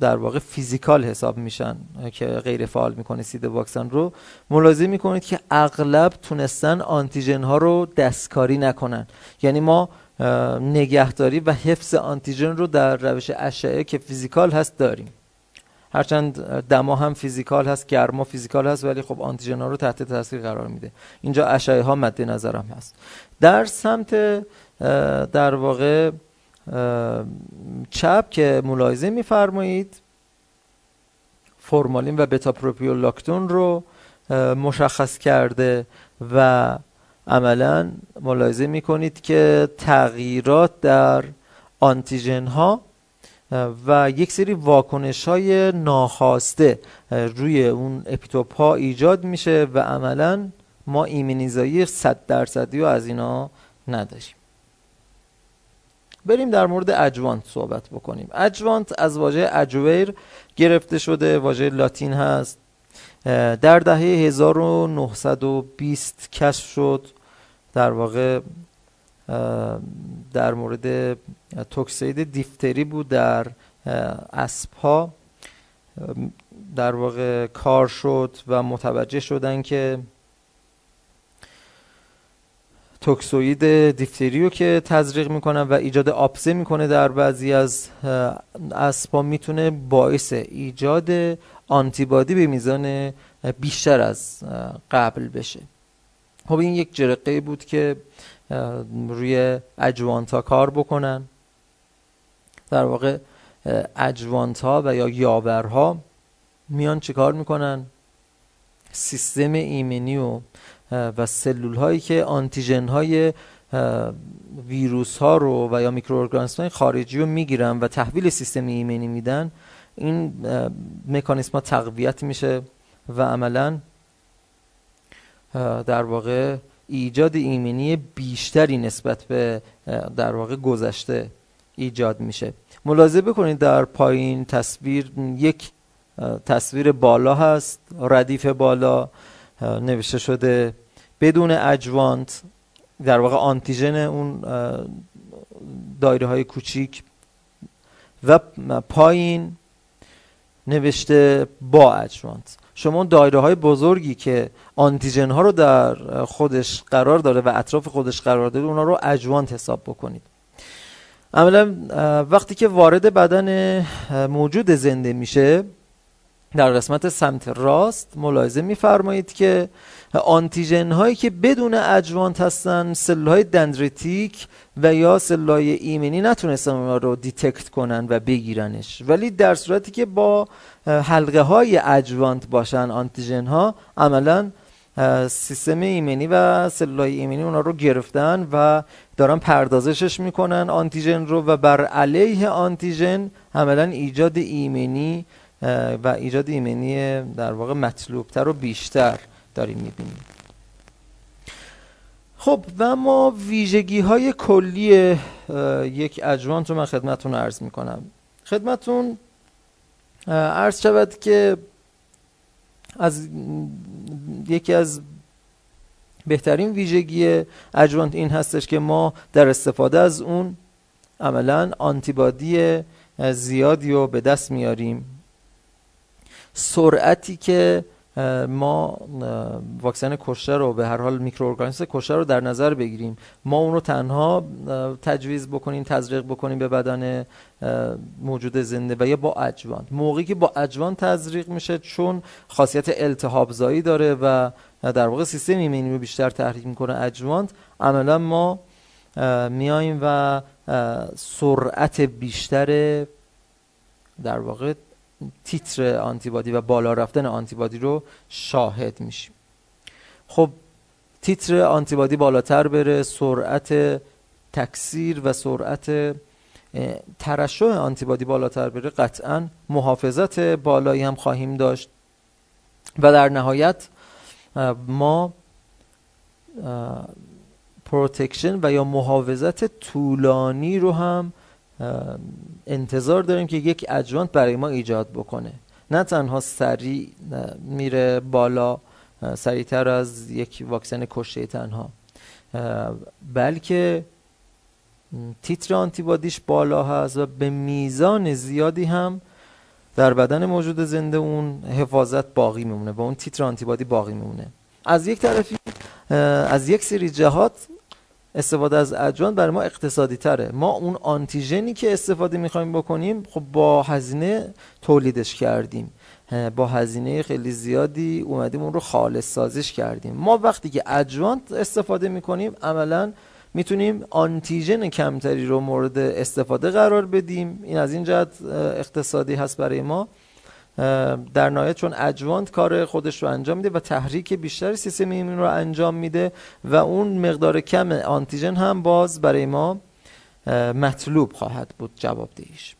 در واقع physical حساب میشن که غیر فعال می‌کنه seed واکسن رو. ملاحظه می‌کنید که اغلب تونستن آنتیژن ها رو دستکاری نکنن. یعنی ما نگهداری و حفظ آنتیژن رو در روش اشعه که physical هست داریم. هرچند دما هم physical هست گرما physical هست ولی خب آنتیژن ها رو تحت تاثیر قرار میده. اینجا اشعه ها مد نظرم هست. در سمت در واقع چپ که ملاحظه میفرمایید فرمالین و بتا لاکتون رو مشخص کرده و عملا ملاحظه می‌کنید که تغییرات در آنتیژن ها و یک سری واکنش های ناخواسته روی اون اپیتوپ ها ایجاد میشه و عملا ما ایمنیزایی 100 درصدی رو از اینا نداریم بریم در مورد اجوانت صحبت بکنیم. اجوانت از واژه اجویر گرفته شده واژه لاتین هست. در دهه 1920 کشف شد. در واقع در مورد توکسید دیفتری بود در اسبها. در واقع کار شد و متوجه شدن که توکسوید دیفتریو که تزریق می‌کنه و ایجاد آپسه می‌کنه در بعضی از اسبا می‌تونه باعث ایجاد آنتیبادی به میزان بیشتر از قبل بشه. خب این یک جرقه بود که روی اجوانتا کار بکنن. در واقع اجوانتا و یا یاورها میان چیکار می‌کنن؟ سیستم ایمنی و و سلول هایی که آنتیژن های ویروس ها رو و یا میکروارگانیسم های خارجی رو می‌گیرن و تحویل سیستم ایمنی میدن این مکانیسم ها تقویت میشه و عملا در واقع ایجاد ایمنی بیشتری نسبت به در واقع گذشته ایجاد میشه. ملاحظه بکنید در پایین تصویر یک تصویر بالا هست ردیف بالا. نوشته شده بدون اجوانت در واقع آنتیژن اون دایره های کوچیک و پایین نوشته با اجوانت. شما دایره های بزرگی که آنتیژن ها رو در خودش قرار داره و اطراف خودش قرار داره اونا رو اجوانت حساب بکنید. عملا وقتی که وارد بدن موجود زنده میشه در قسمت سمت راست ملاحظه میفرمایید که آنتیژن هایی که بدون adjuvant هستن cell های dendritic و یا cell های ایمنی نتونستن اونا رو detect کنن و بگیرنش. ولی در صورتی که با حلقه های adjuvant باشن آنتیژن ها عملا سیستم ایمنی و cell های ایمنی اونا رو گرفتن و دارن پردازشش می‌کنن آنتیژن رو و بر علیه آنتیژن عملا ایجاد ایمنی و ایجاد ایمنی در واقع مطلوبتر و بیشتر داریم می‌بینیم. خب و ما ویژگی های کلی یک اجوانت رو من خدمتون عرض می‌کنم. خدمتون عرض شود که از یکی از بهترین ویژگی اجوانت این هستش که ما در استفاده از اون عملا آنتیبادی زیادی رو به دست میاریم. سرعتی که ما واکسن کشته رو به هر حال میکروارگانیسم کشته رو در نظر بگیریم. ما اون رو تنها تجویز بکنیم تزریق بکنیم به بدن موجود زنده و یا با اجوان. موقعی که با اجوان تزریق میشه چون خاصیت التهاب زایی داره و در واقع سیستم ایمنی رو بیشتر تحریک می‌کنه اجوانت عملا ما میایم و سرعت بیشتر در واقع تیتر آنتیبادی و بالا رفتن آنتیبادی رو شاهد میشیم. خب تیتر آنتیبادی بالاتر بره سرعت تکثیر و سرعت ترشح آنتیبادی بالاتر بره قطعا محافظت بالایی هم خواهیم داشت. و در نهایت ما protection و یا محافظت طولانی رو هم انتظار داریم که یک adjuvant برای ما ایجاد بکنه. نه تنها سریع میره بالا سریعتر از یک واکسن کشته تنها. بلکه تیتر آنتیبادیش بالا هست و به میزان زیادی هم در بدن موجود زنده اون حفاظت باقی میمونه با اون تیتر آنتیبادی باقی میمونه. از یک طرفی از یک سری جهات استفاده از اجوان برای ما اقتصادی تره. ما اون آنتیژنی که استفاده می‌خوایم بکنیم خب با هزینه تولیدش کردیم. با هزینه خیلی زیادی اومدیم اون رو خالص سازش کردیم. ما وقتی که اجوان استفاده می‌کنیم عملا می‌تونیم آنتیژن کمتری رو مورد استفاده قرار بدیم. این از این جهت اقتصادی هست برای ما. در نهایت چون اجوانت کار خودش رو انجام میده و تحریک بیشتر سیستم ایمنی رو انجام میده و اون مقدار کم آنتیژن هم باز برای ما مطلوب خواهد بود جواب دهیش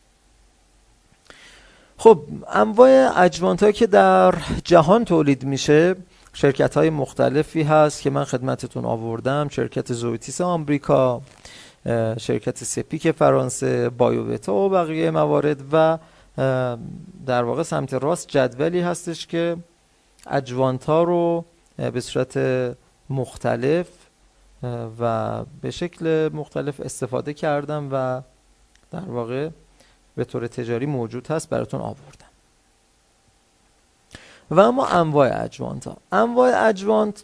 خب انواع اجوانت که در جهان تولید میشه شرکت های مختلفی هست که من خدمتتون آوردم شرکت زویتیس آمریکا شرکت سپیک فرانسه بایووتا و بقیه موارد و در واقع سمت راست جدولی هستش که اجوانت ها رو به صورت مختلف و به شکل مختلف استفاده کردم و در واقع به طور تجاری موجود هست براتون آوردم. و اما انواع اجوانت ها انواع اجوانت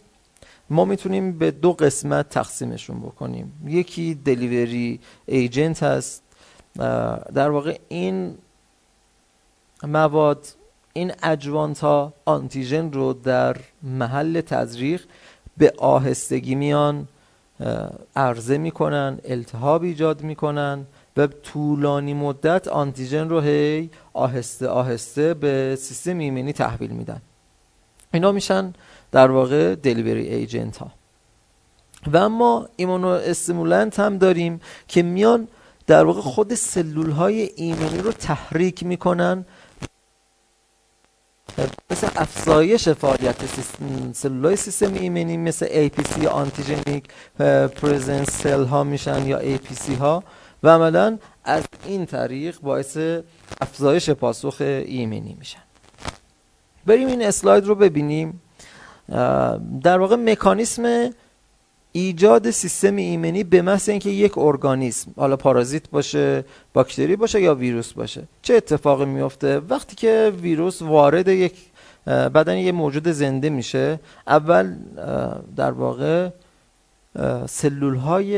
ما می‌تونیم به دو قسمت تقسیمشون بکنیم. یکی دلیوری ایجنت هست. در واقع این مواد. این اجوانت ها آنتیژن رو در محل تزریق به آهستگی میان عرضه می‌کنن التهاب ایجاد می‌کنن و طولانی مدت آنتیژن رو هی آهسته آهسته به سیستم ایمنی تحویل میدن. اینا میشن در واقع delivery agent ها و اما immunostimulant هم داریم که میان در واقع خود سلول های ایمنی رو تحریک می‌کنن مثل افزایش فعالیت سلول های سیستم ایمنی مثل APC یا antigenic presence cell ها میشن یا APC ها و عملا از این طریق باعث افزایش پاسخ ایمنی میشن. بریم این اسلاید رو ببینیم. در واقع مکانیسم ایجاد سیستم ایمنی به محض اینکه یک ارگانیسم حالا پارازیت باشه باکتری باشه یا ویروس باشه. چه اتفاقی میفته؟ وقتی که ویروس وارد یک بدن یک موجود زنده میشه اول در واقع سلول های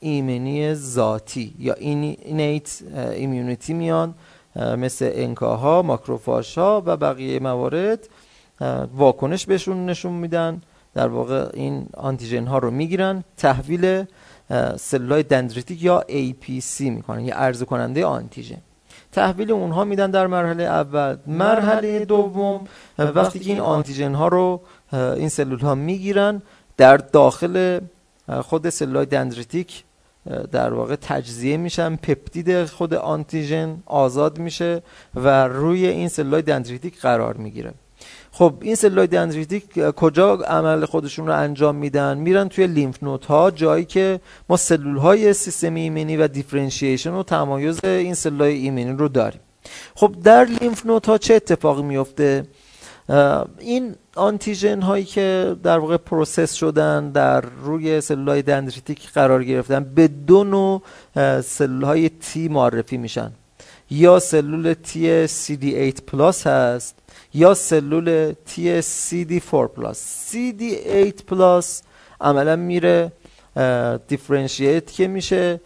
ایمنی ذاتی یا اینیت ایمیونیتی میان مثل انکاها ماکروفاش ها و بقیه موارد واکنش بهشون نشون میدن. در واقع این آنتیژن ها رو می‌گیرن تحویل سلولای دندریتیک یا APC می‌کنن یا عرضه کننده آنتیژن. تحویل اونها میدن در مرحله اول. مرحله دوم وقتی که این آنتیژن ها رو این سلول ها می‌گیرن در داخل خود سلولای dendritic در واقع تجزیه میشن پپتید خود آنتیژن آزاد میشه و روی این سلولای dendritic قرار می‌گیره. خب این سلولای dendritic کجا عمل خودشون رو انجام میدن؟ میرن توی lymph node ها جایی که ما سلول های سیستم ایمنی و differentiation و تمایز این سلول ایمنی رو داریم. خب در lymph node ها چه اتفاقی میفته؟ این آنتی‌ژن هایی که در واقع process شدن در روی سلول های دندریتیک قرار گرفتن به دو نوع سلول های T معرفی میشن. یا سلول T CD8 plus هست یا سلول T CD4 plus CD8 plus عملا میره differentiate که میشه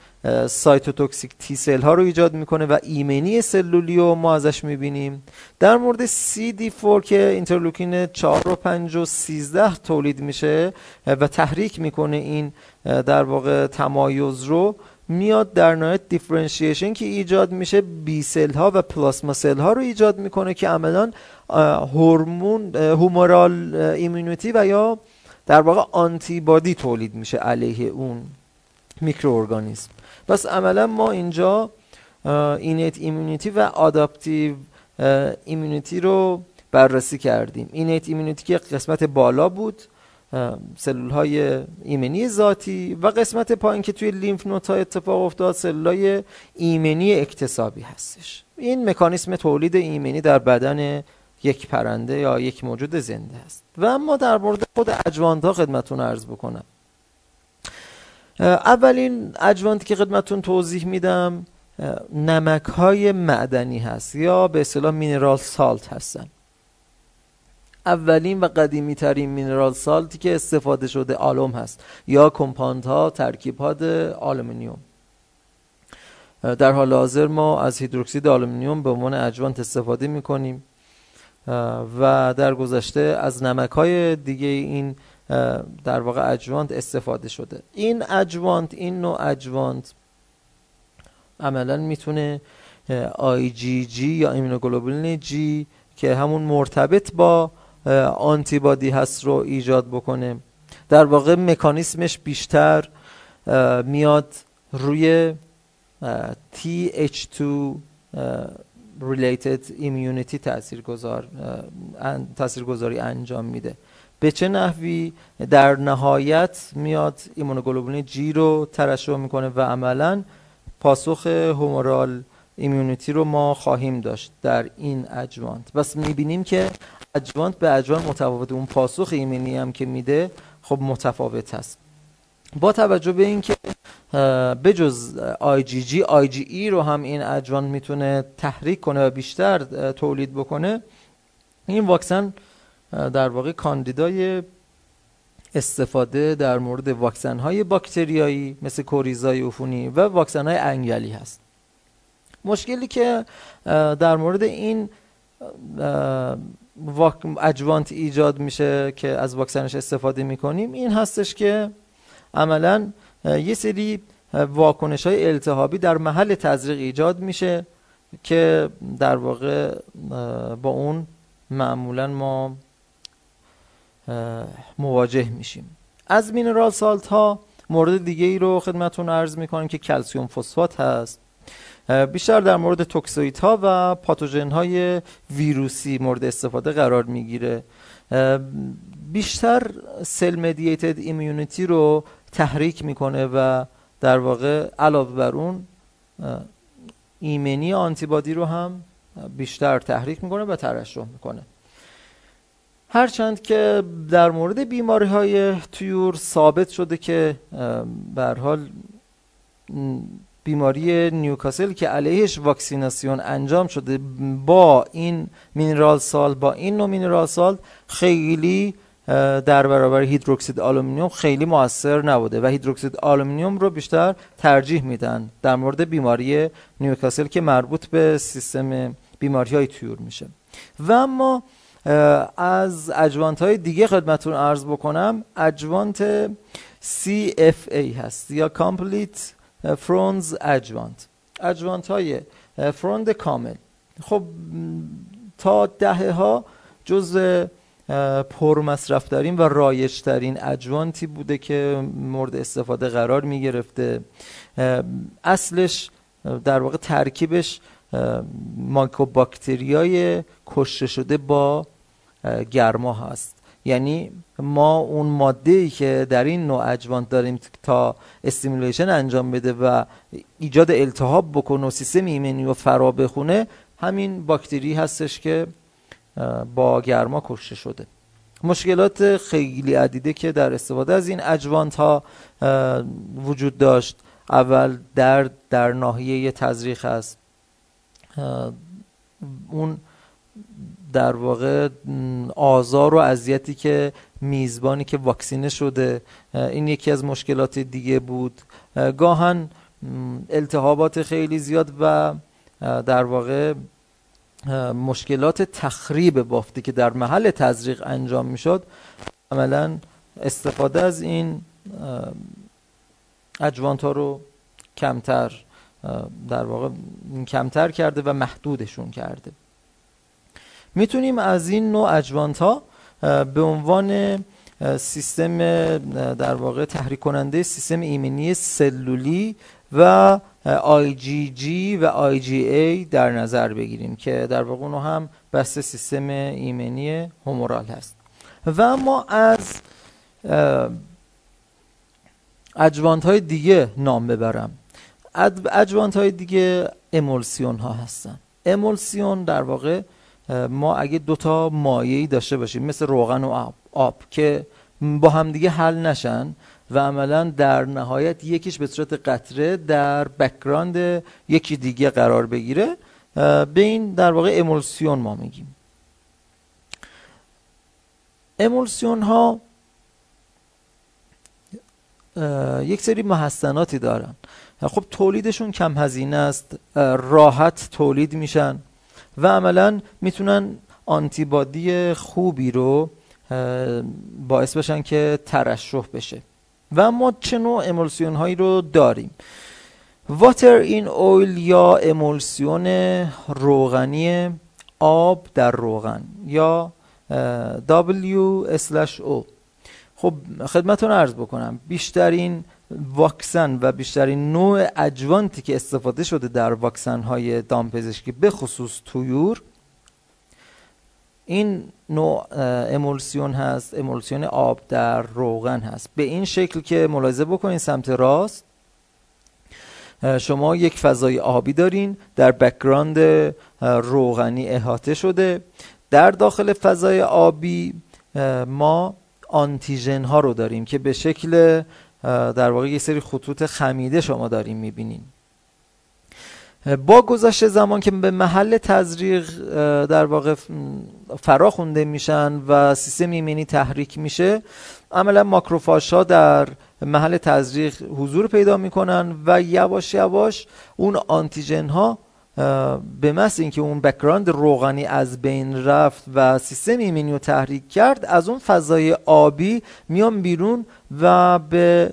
cytotoxic T cell ها رو ایجاد می‌کنه و ایمنی سلولی رو ما ازش می‌بینیم. در مورد CD4 که اینترلوکین 4 و 5 و 13 تولید میشه و تحریک می‌کنه این در واقع تمایز رو میاد در نهایت differentiation که ایجاد میشه B cell ها و plasma cell ها رو ایجاد می‌کنه که عملا هورمون humoral immunity و یا در واقع آنتی بادی تولید میشه علیه اون میکروارگانیسم پس عملا ما اینجا innate immunity و adaptive immunity رو بررسی کردیم. innate immunity که قسمت بالا بود. سلول های ایمنی ذاتی و قسمت پایین که توی lymph node ها اتفاق افتاد سلول های ایمنی اکتسابی هستش. این مکانیسم تولید ایمنی در بدن یک پرنده یا یک موجود زنده است. و اما در مورد خود adjuvant ها خدمتون عرض بکنم. اولین adjuvant ی که خدمتون توضیح میدم نمک های معدنی هست یا به اصطلاح mineral salt هستن. اولین و قدیمی ترین mineral salt ی که استفاده شده alum هست یا compound ها ترکیب ها آلومینیوم. در حال حاضر ما از هیدروکسید آلومینیوم به عنوان adjuvant استفاده می کنیم و در گذشته از نمک های دیگه این در واقع اجوانت استفاده شده. این اجوانت این نوع اجوانت عملا می‌تونه جی یا ایمونوگلوبولین جی که همون مرتبط با آنتیبادی هست رو ایجاد بکنه. در واقع مکانیسمش بیشتر میاد روی TH2 related immunity تاثیرگذار تاثیرگذاری انجام میده. به چه نحوی؟ در نهایت میاد ایمونوگلوبولین G رو ترشح می‌کنه و عملا پاسخ humoral immunity رو ما خواهیم داشت در این adjuvant پس می‌بینیم که adjuvant به adjuvant متفاوت. اون پاسخ ایمنی هم که میده خب متفاوت هست. با توجه به اینکه بجز جی ای رو هم این اجوان می‌تونه تحریک کنه و بیشتر تولید بکنه این واکسن در واقع کاندیدای استفاده در مورد واکسن های باکتریایی مثل کوریزای عفونی و واکسن های انگلی هست. مشکلی که در مورد این اجوانت ایجاد میشه که از واکسنش استفاده می‌کنیم. این هستش که عملا یه سری واکنش های التهابی در محل تزریق ایجاد میشه که در واقع با اون معمولا ما مواجه میشیم. از mineral salt ها مورد دیگه ای رو خدمتون عرض می‌کنم که کلسیوم فسفات هست. بیشتر در مورد toxoid ها و پاتوژن های ویروسی مورد استفاده قرار می‌گیره. بیشتر cell mediated immunity رو تحریک می‌کنه و در واقع علاوه بر اون ایمنی آنتیبادی رو هم بیشتر تحریک می‌کنه و ترشح می‌کنه. هرچند که در مورد بیماری های تویور ثابت شده که بر حال بیماری نیوکاسل که علیهش واکسیناسیون انجام شده با این مینرال سال با این نوع مینرال سال خیلی در برابر هیدروکسید آلومینیوم خیلی موثر نبوده و هیدروکسید آلومینیوم رو بیشتر ترجیح میدن در مورد بیماری نیوکاسل که مربوط به سیستم بیماری های طیور میشه. و اما از adjuvant های دیگه خدمتون عرض بکنم adjuvant CFA هست یا Complete Freund's adjuvant adjuvant های فروند کامل. خب تا دهه ها جز پرمصرفترین و رایجترین adjuvant ی بوده که مورد استفاده قرار می گرفته اصلش در واقع ترکیبش mycobacteria ی کشته شده با گرما هست. یعنی ما اون ماده ای که در این نوع adjuvant داریم تا stimulation انجام بده و ایجاد التهاب بکنه و سیستم ایمنی رو فرا بخونه همین باکتری هستش که با گرما کشته شده. مشکلات خیلی عدیده که در استفاده از این اجوانت ها وجود داشت. اول درد در ناحیه تزریق هست. اون در واقع آزار و اذیتی که میزبانی که واکسینه شده این یکی از مشکلات دیگه بود. گاهن التهابات خیلی زیاد و در واقع مشکلات تخریب بافتی که در محل تزریق انجام می‌شد عملا استفاده از این اجوانت ها رو کمتر در واقع کمتر کرده و محدودشون کرده. می‌تونیم از این نوع اجوانت ها به عنوان سیستم در واقع تحریک کننده سیستم ایمنی سلولی و آی جی جی و آی جی ای در نظر بگیریم که در واقع اونو هم بسته سیستم ایمنی هومورال هست. و ما از اجوانت های دیگه نام ببرم. اجوانت های دیگه امولسیون ها هستن. امولسیون در واقع ما اگه دوتا مایعی داشته باشیم مثل روغن و آب, آب که با همدیگه حل نشن و عملا در نهایت یکیش به صورت قطره در background یکی دیگه قرار بگیره به این در واقع امولسیون ما میگیم. امولسیون ها یک سری محسناتی دارن. خب تولیدشون کم هزینه است راحت تولید میشن. و عملا می‌تونن آنتیبادی خوبی رو باعث بشن که ترشح بشه. و ما چه نوع امولسیون هایی رو داریم؟ واتر این اویل یا امولسیون روغنی آب در روغن یا W/O خب خدمتون عرض بکنم بیشترین واکسن و بیشترین نوع اجوانتی که استفاده شده در واکسن های دامپزشکی به خصوص تویور این نوع امولسیون هست امولسیون آب در روغن هست. به این شکل که ملاحظه بکنین سمت راست شما یک فضای آبی دارین در background روغنی احاطه شده. در داخل فضای آبی ما آنتی‌ژن ها رو داریم که به شکل در واقع یه سری خطوط خمیده شما داریم می‌بینین. با گذشت زمان که به محل تزریق در واقع فرا خونده میشن و سیستم ایمنی تحریک میشه عملا ماکروفاش ها در محل تزریق حضور پیدا می‌کنن و یواش یواش اون آنتیژن ها به محض اینکه اون بکراند روغنی از بین رفت و سیستم ایمنی رو تحریک کرد از اون فضای آبی میان بیرون و به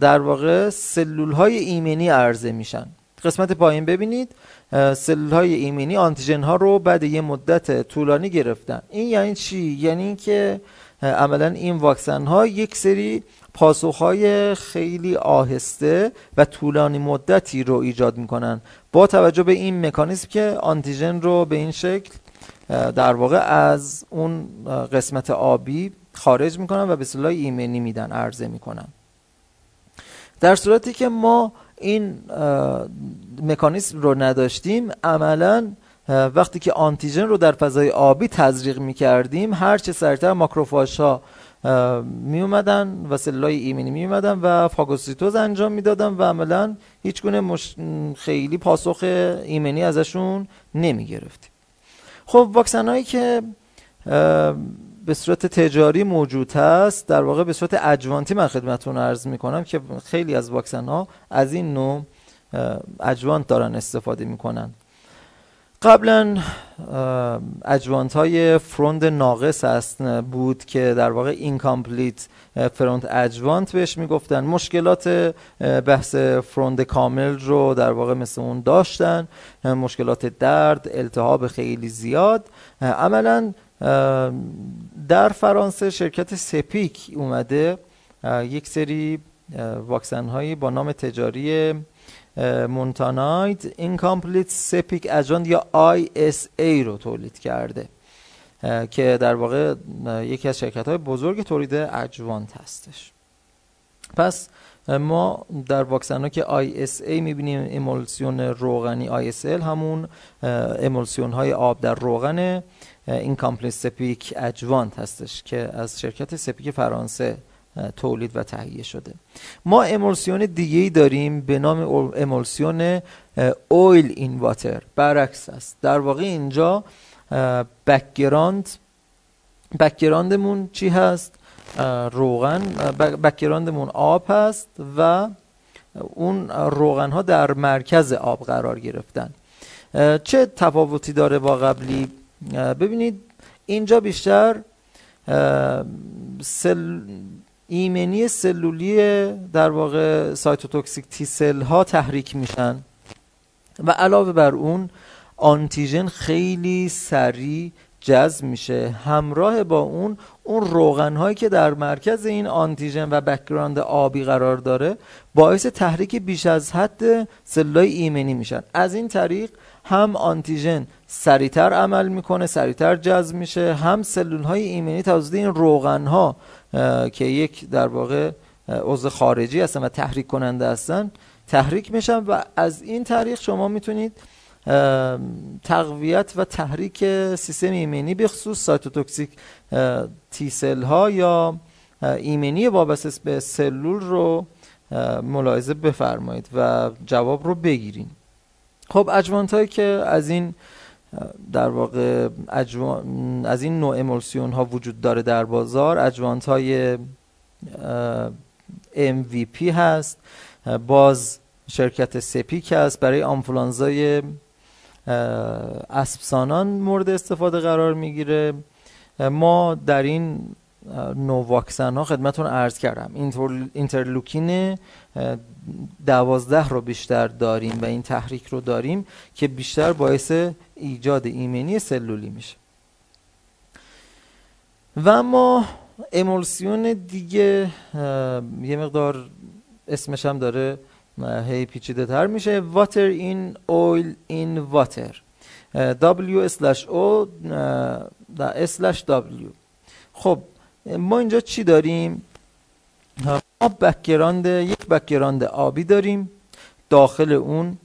در واقع سلول های ایمنی عرضه میشن. قسمت پایین ببینید سلول های ایمنی آنتیژن ها رو بعد یه مدت طولانی گرفتن. این یعنی چی؟ یعنی اینکه عملا این واکسن ها یک سری پاسخهای خیلی آهسته و طولانی مدتی رو ایجاد می‌کنن. با توجه به این مکانیزم که آنتیژن رو به این شکل در واقع از اون قسمت آبی خارج می‌کنن و به سلول ایمنی میدن عرضه می‌کنن. در صورتی که ما این مکانیزم رو نداشتیم عملا وقتی که آنتیژن رو در فضای آبی تزریق می کردیم هر چه ها می اومدن و سلولای ایمنی می اومدن و فاگوسیتوز انجام می‌دادن و عملا هیچ گونه مش... خیلی پاسخ ایمنی ازشون نمی گرفتیم خب واکسن هایی که به صورت تجاری موجود هست در واقع به صورت اجوانتی من خدمتون عرض می کنم که خیلی از واکسن ها از این نوع adjuvant دارن استفاده می‌کنن. قبلا adjuvant های فروند ناقص هست بود که در واقع incomplete Freund adjuvant بهش می‌گفتن. مشکلات بحث فروند کامل رو در واقع مثل اون داشتن. مشکلات درد التهاب خیلی زیاد. عملا در فرانسه شرکت SEPPIC اومده. یک سری واکسن هایی با نام تجاری Montanide incomplete SEPPIC adjuvant یا ISA رو تولید کرده. که در واقع یکی از شرکت های بزرگ تولید adjuvant هستش. پس ما در واکسن ها که ISA می‌بینیم امولسیون روغنی ISA همون امولسیون های آب در روغن incomplete SEPPIC adjuvant هستش که از شرکت SEPPIC فرانسه تولید و تهیه شده. ما امولسیون دیگه ای داریم به نام امولسیون oil in water برعکس است. در واقع اینجا background background مون چی هست؟ روغن. background مون آب هست و اون روغن ها در مرکز آب قرار گرفتن. چه تفاوتی داره با قبلی؟ ببینید اینجا بیشتر سل ایمنی سلولی در واقع cytotoxic T cell ها تحریک میشن. و علاوه بر اون آنتیژن خیلی سریع جذب میشه. همراه با اون اون روغن هایی که در مرکز این آنتیژن و background آبی قرار داره باعث تحریک بیش از حد سلولای ایمنی میشن. از این طریق هم آنتیژن سریعتر عمل می‌کنه سریعتر جذب میشه. هم سلول های ایمنی توسط این روغن ها که یک در واقع عضو خارجی هستن و تحریک کننده هستن تحریک میشن و از این طریق شما می‌تونید تقویت و تحریک سیستم ایمنی به خصوص سایتوتوکسیک تیسل ها یا ایمنی وابسته به سلول رو ملاحظه بفرمایید و جواب رو بگیریم خب اجوانت هایی که از این در واقع از این نوع امولسیون ها وجود داره در بازار. اجوانت های MVP هست. باز شرکت سپیک هست. برای آنفولانزای اسبسانان مورد استفاده قرار می‌گیره. ما در این نو واکسن ها خدمتون عرض کردم. اینترلوکین دوازده رو بیشتر داریم و این تحریک رو داریم که بیشتر باعث ایجاد ایمنی سلولی میشه. و ما امولسیون دیگه یه مقدار اسمش هم داره هی پیچیده تر میشه. واتر این اویل این واتر W slash O slash W. خب ما اینجا چی داریم؟ ما background یک background آبی داریم. داخل اون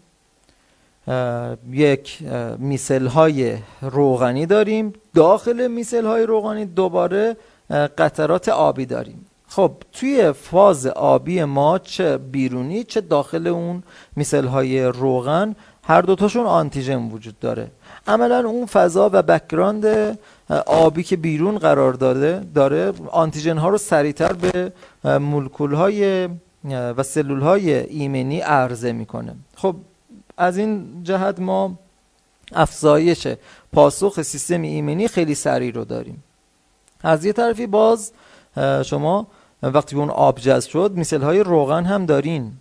یک میسل های روغنی داریم داخل میسل های روغنی دوباره قطرات آبی داریم. خب توی فاز آبی ما چه بیرونی چه داخل اون میسل های روغن هر دوتاشون آنتیژن وجود داره. عملا اون فضا و background آبی که بیرون قرار داده داره آنتیژن ها رو سریعتر به مولکول های و سلول های ایمنی عرضه می‌کنه. خب از این جهت ما افزایش پاسخ سیستم ایمنی خیلی سریع رو داریم. از یه طرفی باز شما وقتی اون آب جذب شد میسل های روغن هم دارین.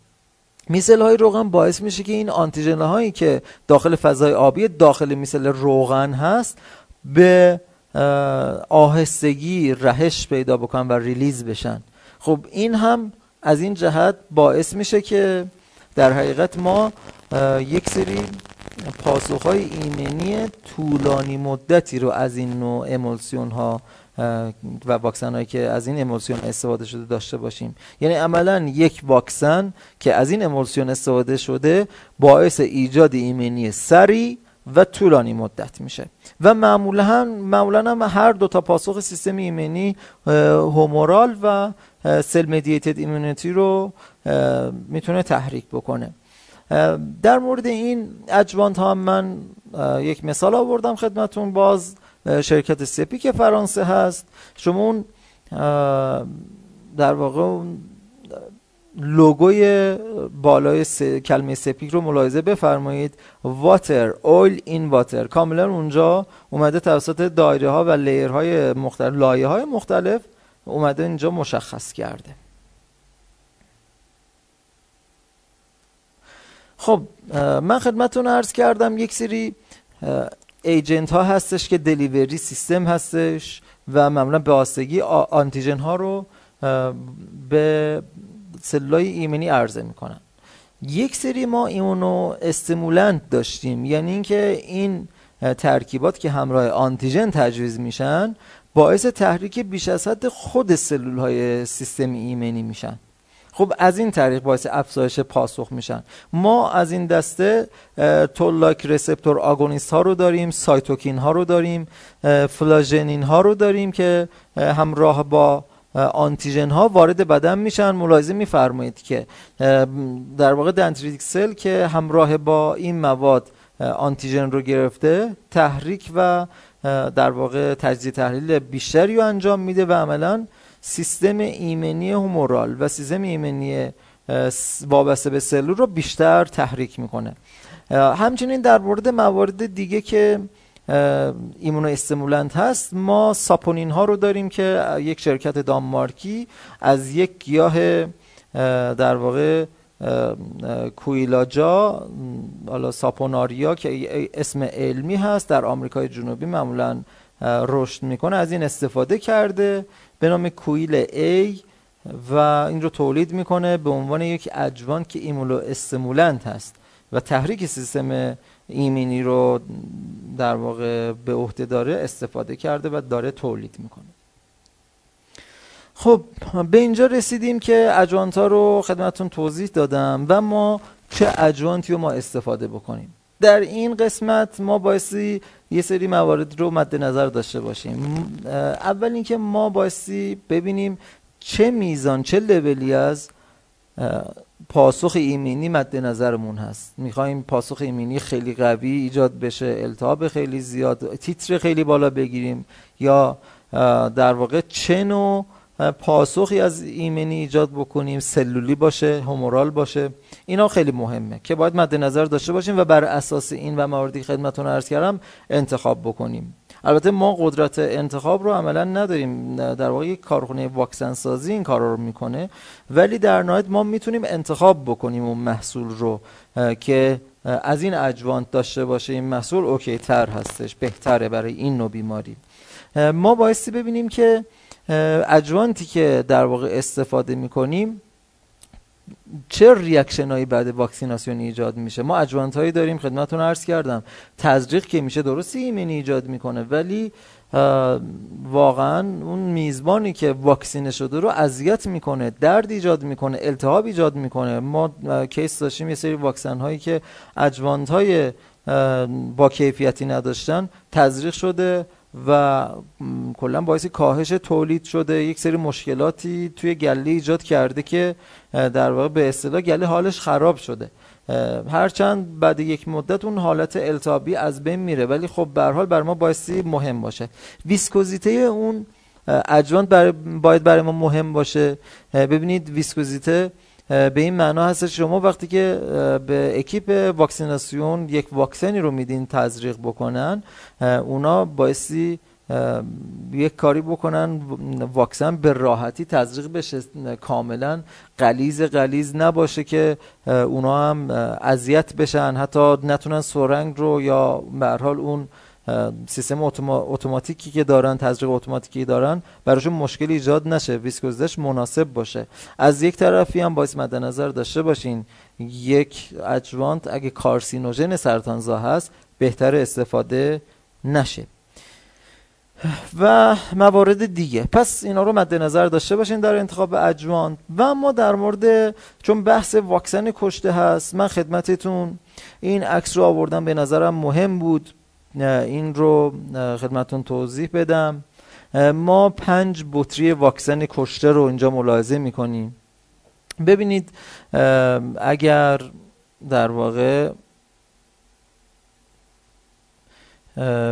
میسل های روغن باعث میشه که این آنتیژن هایی که داخل فضای آبی داخل میسل روغن هست به آهستگی رهش پیدا بکنن و ریلیز بشن. خب این هم از این جهت باعث میشه که در حقیقت ما یک سری پاسخ های ایمنی طولانی مدتی رو از این نوع امولسیون ها و واکسن هایی که از این امولسیون استفاده شده داشته باشیم. یعنی عملا یک واکسن که از این امولسیون استفاده شده باعث ایجاد ایمنی سری و طولانی مدت میشه. و معمولا هم معمولا هم هر دو تا پاسخ سیستم ایمنی هومورال و سل مدییتد ایمونیتی رو می‌تونه تحریک بکنه. در مورد این اجوانت ها من یک مثال آوردم خدمتون. باز شرکت سپیک فرانسه هست. شما اون در واقع لوگوی بالای کلمه سپیک رو ملاحظه بفرمایید. واتر اویل این واتر کاملا اونجا اومده توسط دایره ها و لیر های مختلف لایه های مختلف اومده اینجا مشخص کرده. خب من خدمتون عرض کردم یک سری agent ها هستش که delivery system هستش و معمولا به آهستگی آنتیژن ها رو به سلولای ایمنی عرضه می‌کنن. یک سری ما immunostimulant داشتیم. یعنی اینکه این ترکیبات که همراه آنتیژن تجویز میشن باعث تحریک بیش از حد خود سلول های سیستم ایمنی میشن. خب از این طریق باعث افزایش پاسخ میشن. ما از این دسته تولاک رسپتور آگونیست ها رو داریم سایتوکین ها رو داریم فلاژنین ها رو داریم که همراه با آنتیژن ها وارد بدن میشن. ملاحظه میفرمایید که در واقع دنتریتیک سل که همراه با این مواد آنتیژن رو گرفته تحریک و در واقع تجزیه تحلیل بیشتری رو انجام میده و عملا سیستم ایمنی هومورال و سیستم ایمنی وابسته به سلول رو بیشتر تحریک می‌کنه. همچنین در مورد موارد دیگه که ایمونو استمولنت هست ما ساپونین ها رو داریم که یک شرکت دانمارکی از یک گیاه در واقع کویلاجا حالا ساپوناریا که اسم علمی هست در آمریکای جنوبی معمولا رشد می‌کنه از این استفاده کرده. به نام کویل A و این رو تولید می‌کنه به عنوان یک اجوان که ایمولو استمولنت هست و تحریک سیستم ایمنی رو در واقع به عهده داره استفاده کرده و داره تولید می‌کنه. خب به اینجا رسیدیم که اجوانت ها رو خدمتون توضیح دادم و ما چه اجوانتی رو ما استفاده بکنیم. در این قسمت ما بایستی یه سری موارد رو مد نظر داشته باشیم. اول اینکه ما بایستی ببینیم چه میزان چه لولی از پاسخ ایمنی مد نظرمون هست. می‌خوایم پاسخ ایمنی خیلی قوی ایجاد بشه التهاب خیلی زیاد تیتر خیلی بالا بگیریم یا در واقع چه نوع پاسخی از ایمنی ایجاد بکنیم سلولی باشه همورال باشه اینا خیلی مهمه که باید مد نظر داشته باشیم و بر اساس این و مواردی خدمتتون عرض کردم انتخاب بکنیم. البته ما قدرت انتخاب رو عملا نداریم. در واقع کارخونه واکسن سازی این کار رو می‌کنه. ولی در نهایت ما می‌تونیم انتخاب بکنیم اون محصول رو که از این adjuvant داشته باشه. این محصول OK تر هستش بهتره برای این نوع بیماری. ما بایستی ببینیم که adjuvant ی که در واقع استفاده می‌کنیم چه reaction هایی بعد واکسیناسیون ایجاد میشه؟ ما adjuvant هایی داریم خدمتتون عرض کردم. تزریق که میشه درستی ایمنی ایجاد می‌کنه ولی واقعا اون میزبانی که واکسینه شده رو اذیت می‌کنه درد ایجاد می‌کنه التهاب ایجاد می‌کنه. ما کیس داشتیم یه سری واکسن هایی که اجوانت های با کیفیتی نداشتن تزریق شده. و کلا باعث کاهش تولید شده. یک سری مشکلاتی توی گله ایجاد کرده که در واقع به اصطلاح گله حالش خراب شده. هرچند بعد یک مدت اون حالت التهابی از بین میره ولی خب به حال بر ما بایستی مهم باشه. ویسکوزیته اون اجوان باید برای ما مهم باشه. ببینید ویسکوزیته به این معنا هست شما وقتی که به اکیپ واکسیناسیون یک واکسنی رو میدین تزریق بکنن اونا بایستی یک کاری بکنن واکسن به راحتی تزریق بشه کاملا قلیز قلیز نباشه که اونا هم اذیت بشن حتی نتونن سرنگ رو یا به حال اون سیستم اتوماتیکی که دارن تزریق اتوماتیکی دارن براشون مشکل ایجاد نشه ویسکوزش مناسب باشه. از یک طرفی هم باید مد نظر داشته باشین یک اجوانت اگه کارسینوژن سرطانزا هست بهتر استفاده نشه. و موارد دیگه. پس اینا رو مد نظر داشته باشین در انتخاب اجوان و اما در مورد چون بحث واکسن کشته هست من خدمتتون این عکس رو آوردم به نظرم مهم بود. این رو خدمتون توضیح بدم. ما پنج بطری واکسن کشته رو اینجا ملاحظه می‌کنیم. ببینید اگر در واقع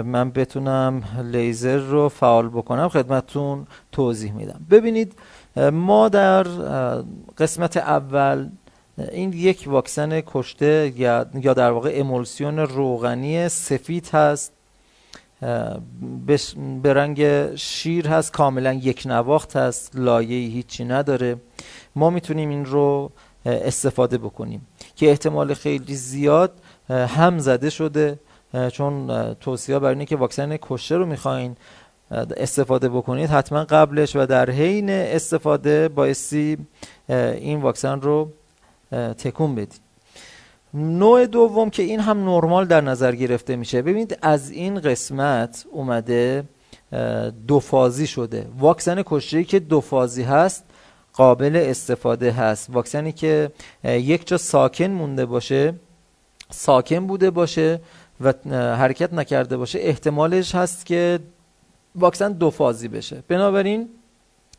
من بتونم لیزر رو فعال بکنم خدمتون توضیح میدم. ببینید ما در قسمت اول این یک واکسن کشته یا در واقع امولسیون روغنی سفید هست. به رنگ شیر هست. کاملا یک نواخت هست. لایه هیچی نداره. ما می‌تونیم این رو استفاده بکنیم. که احتمال خیلی زیاد هم زده شده. چون توصیه بر اینه که واکسن کشته رو می‌خواین استفاده بکنید حتما قبلش و در حین استفاده بایستی این واکسن رو تکون بدید نوع دوم که این هم نرمال در نظر گرفته میشه. ببینید از این قسمت اومده دو فازی شده. واکسن کشته که دو فازی هست قابل استفاده هست. واکسنی که یک جا ساکن مونده باشه ساکن بوده باشه و حرکت نکرده باشه احتمالش هست که واکسن دو فازی بشه. بنابراین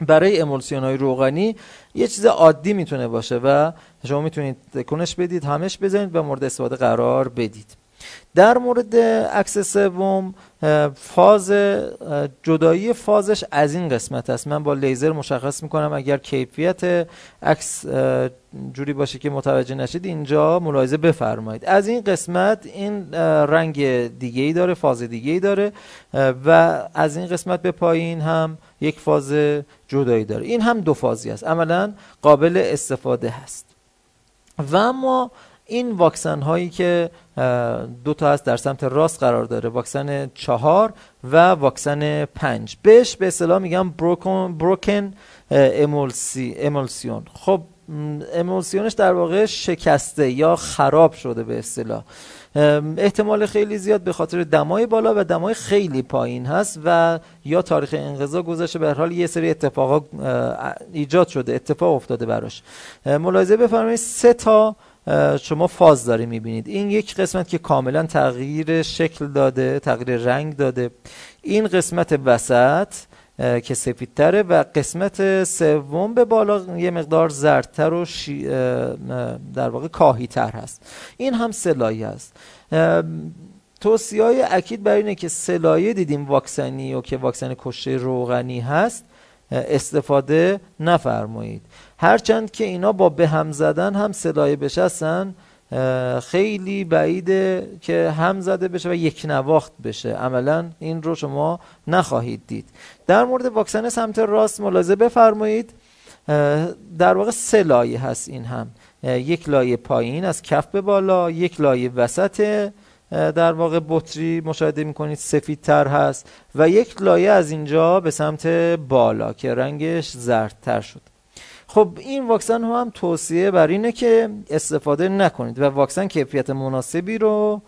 برای امولسیون های روغنی یه چیز عادی می‌تونه باشه و شما می‌تونید تکونش بدید همش بزنید و مورد استفاده قرار بدید. در مورد عکس سوم فاز جدایی فازش از این قسمت است. من با لیزر مشخص می‌کنم اگر کیفیت عکس جوری باشه که متوجه نشید اینجا ملاحظه بفرمایید. از این قسمت این رنگ دیگه ای داره فاز دیگه ای داره و از این قسمت به پایین هم یک فاز جدایی داره. این هم دو فازی است. عملا قابل استفاده هست. و اما این واکسن هایی که دو تا هست در سمت راست قرار داره واکسن چهار و واکسن پنج. بهش به اصطلاح میگم بروکن, بروکن امولسی امولسیون خب امولسیونش در واقع شکسته یا خراب شده به اصطلاح. احتمال خیلی زیاد به خاطر دمای بالا و دمای خیلی پایین هست و یا تاریخ انقضا گذشته به حال یه سری اتفاقات ایجاد شده اتفاق افتاده براش. ملاحظه بفرمایید سه تا شما فاز داره می‌بینید. این یک قسمت که کاملا تغییر شکل داده تغییر رنگ داده. این قسمت وسط که سفیدتره و قسمت سوم به بالا یه مقدار زردتر و در واقع کاهیتر هست. این هم سلایه است. توصیه های اکید بر اینه که سلایه دیدیم واکسنی و که واکسن کشته روغنی هست استفاده نفرمایید. هرچند که اینا با به هم زدن هم سلایه بشستن خیلی بعیده که هم زده بشه و یک نواخت بشه. عملا این رو شما نخواهید دید. در مورد واکسن سمت راست ملاحظه بفرمایید. در واقع سه لایه هست این هم. یک لایه پایین از کف به بالا یک لایه وسط در واقع بطری مشاهده می‌کنید سفیدتر هست و یک لایه از اینجا به سمت بالا که رنگش زردتر شد. خب این واکسن هم توصیه بر اینه که استفاده نکنید و واکسن کیفیت مناسبی رو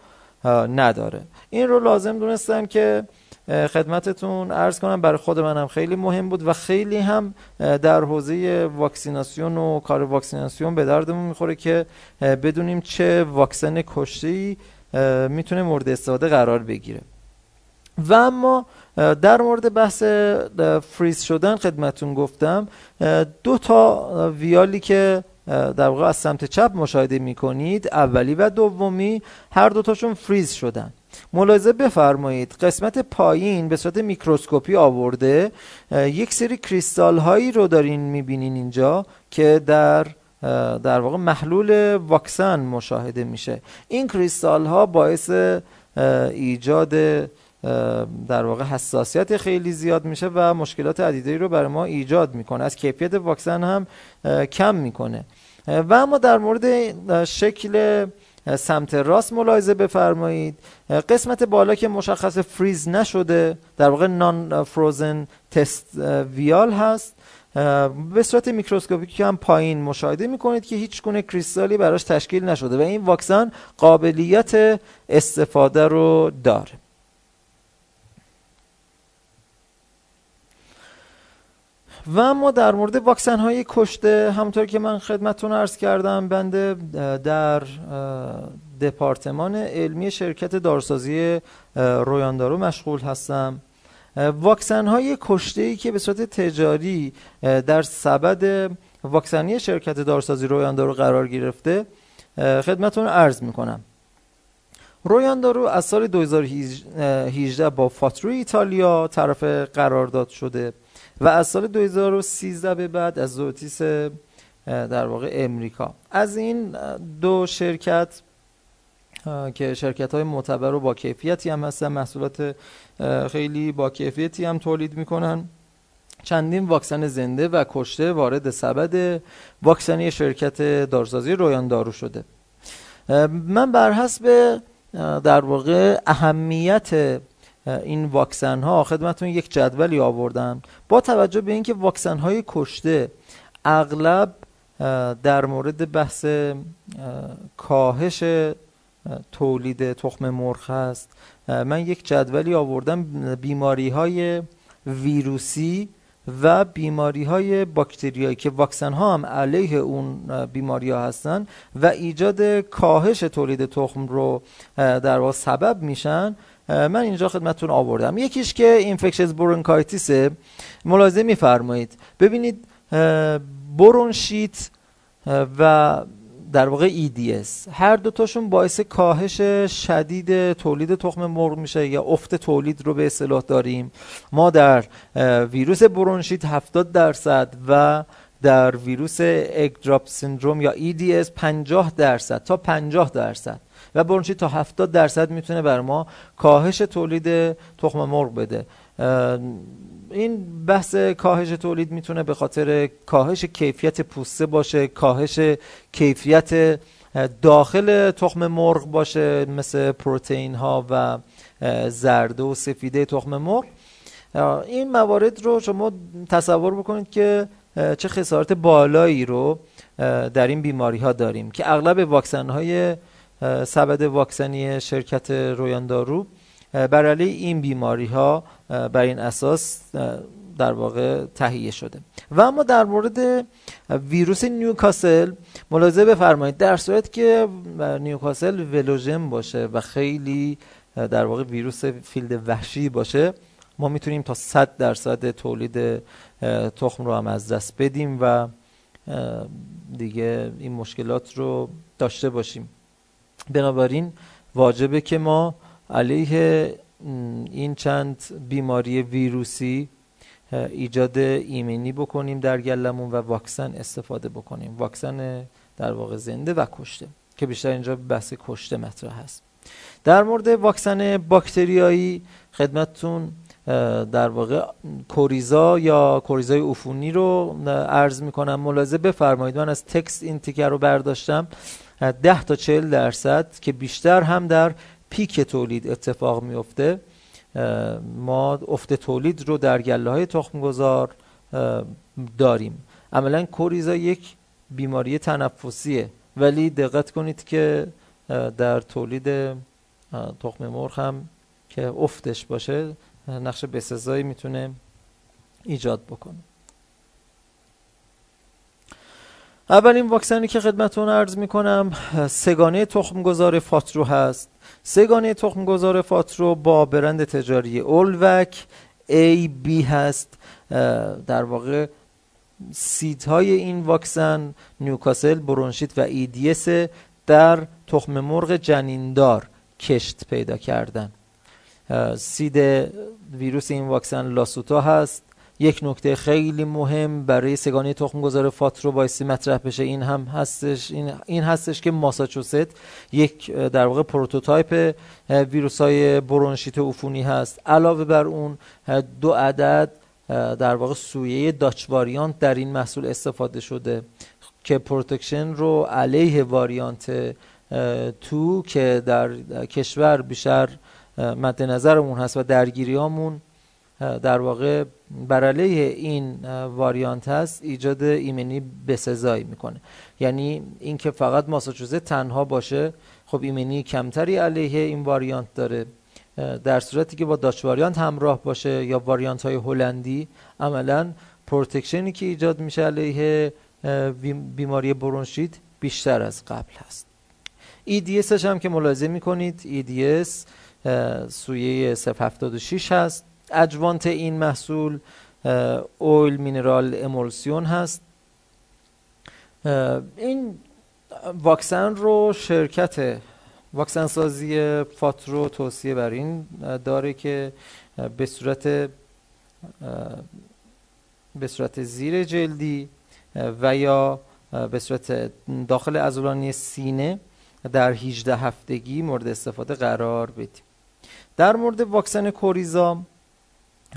نداره. این رو لازم دونستم که خدمتتون ارز کنم برای خود منم خیلی مهم بود و خیلی هم در حوزه واکسیناسیون و کار واکسیناسیون به دردمون می‌خوره که بدونیم چه واکسن کشتی می‌تونه مورد استفاده قرار بگیره. و اما در مورد بحث فریز شدن خدمتون گفتم دو تا ویالی که در واقع از سمت چپ مشاهده می‌کنید اولی و دومی هر دوتاشون فریز شدن. ملاحظه بفرمایید قسمت پایین به صورت میکروسکوپی آورده یک سری کریستال هایی رو دارین می‌بینین اینجا که در در واقع محلول واکسن مشاهده میشه. این کریستال ها باعث ایجاد در واقع حساسیت خیلی زیاد میشه و مشکلات عدیده رو برای ما ایجاد می‌کنه. از کیفیت واکسن هم کم می‌کنه. و اما در مورد شکل سمت راست ملاحظه بفرمایید. قسمت بالا که مشخص فریز نشده در واقع non-frozen test vial هست. به صورت میکروسکوپیک هم پایین مشاهده می‌کنید که هیچ گونه کریستالی براش تشکیل نشده و این واکسن قابلیت استفاده رو داره. و اما در مورد واکسن های کشته همطور که من خدمتتون عرض کردم بنده در دپارتمان علمی شرکت دارسازی رویاندارو مشغول هستم. واکسن های کشته ای که به صورت تجاری در سبد واکسنی شرکت دارسازی رویاندارو قرار گرفته خدمتتون عرض می‌کنم. رویاندارو از سال 2018 با فاترو ایتالیا طرف قرارداد شده. و از سال 2013 به بعد از زوتیس در واقع امریکا. از این دو شرکت که شرکت های معتبر و با کیفیتی هم هستن محصولات خیلی با کیفیتی هم تولید می‌کنن. چندین واکسن زنده و کشته وارد سبد واکسنی شرکت دارسازی رویان دارو شده. من بر حسب در واقع اهمیت این واکسن ها خدمتون یک جدولی آوردم با توجه به اینکه واکسن های کشته اغلب در مورد بحث کاهش تولید تخم مرغ هست. من یک جدولی آوردم بیماری های ویروسی و بیماری های باکتریایی که واکسن ها هم علیه اون بیماری ها هستن و ایجاد کاهش تولید تخم رو در واقع سبب میشن. من اینجا خدمتتون آوردم. یکیش که اینفکشنز برونکایتیسه ملاحظه میفرمایید. ببینید برونشیت و در واقع EDS هر دوتاشون باعث کاهش شدید تولید تخم مرغ میشه یا افت تولید رو به اصطلاح داریم. ما در ویروس برونشیت 70 درصد و در ویروس اگدراپ سندروم یا EDS 50 درصد تا 50 درصد. و برونشیت تا 70 درصد می‌تونه بر ما کاهش تولید تخم مرغ بده. این بحث کاهش تولید می‌تونه به خاطر کاهش کیفیت پوسته باشه کاهش کیفیت داخل تخم مرغ باشه مثل پروتئین ها و زرده و سفیده تخم مرغ. این موارد رو شما تصور بکنید که چه خسارت بالایی رو در این بیماری ها داریم که اغلب واکسن های سبد واکسنی شرکت رویاندارو. بر علیه این بیماری ها بر این اساس در واقع تهیه شده. و اما در مورد ویروس نیوکاسل ملاحظه بفرمایید. در صورت که نیوکاسل velogen باشه و خیلی در واقع ویروس field وحشی باشه ما می‌تونیم تا 100 درصد تولید تخم رو هم از دست بدیم و دیگه این مشکلات رو داشته باشیم. بنابراین واجبه که ما علیه این چند بیماری ویروسی ایجاد ایمنی بکنیم در گلمون و واکسن استفاده بکنیم. واکسن در واقع زنده و کشته که بیشتر اینجا بحث کشته مطرح هست. در مورد واکسن باکتریایی خدمتتون در واقع کوریزا یا کوریزای عفونی رو عرض می‌کنم. ملاحظه بفرمایید. من از تکست این تیکر رو برداشتم. 10 تا 40 درصد که بیشتر هم در پیک تولید اتفاق میفته. ما افت تولید رو در گله های تخمگذار داریم. عملا کوریزا یک بیماری تنفسیه. ولی دقت کنید که در تولید تخم مرغ هم که افتش باشه نقش بسزایی می‌تونه ایجاد بکنه. اولین واکسنی که خدمتون عرض می‌کنم سگانه تخمگذار فاترو هست. سگانه تخمگذار فاترو با برند تجاری اولوک IB هست. در واقع های این واکسن نیوکاسل برونشیت و EDS در تخم مرغ جنیندار کشت پیدا کردن. seed virus این واکسن لاسوتا هست. یک نکته خیلی مهم برای سه گانه تخم گذار فاترو بایستی مطرح بشه. این هم هستش این, این هستش که ماساچوست یک در واقع prototype ویروس های برونشیت عفونی هست. علاوه بر اون دو عدد در واقع سویه Dutch variant در این محصول استفاده شده که protection رو علیه variant two که در کشور بیشتر مد نظرمون هست و درگیریامون در واقع بر علیه این variant هست ایجاد ایمنی بسزایی می‌کنه. یعنی اینکه فقط ماساچوست تنها باشه خب ایمنی کمتری علیه این variant داره. در صورتی که با Dutch variant همراه باشه یا variant های هلندی عملا protection ی که ایجاد میشه علیه بیماری برونشیت بیشتر از قبل هست. EDS هم که ملاحظه می‌کنید EDS سویه 076 هست. adjuvant این محصول oil mineral emulsion هست. این واکسن رو شرکت واکسن سازی فاترو توصیه بر این داره که به صورت به صورت زیر جلدی و یا به صورت داخل ازولانی سینه در 18 هفتگی مورد استفاده قرار بدیم. در مورد واکسن کوریزا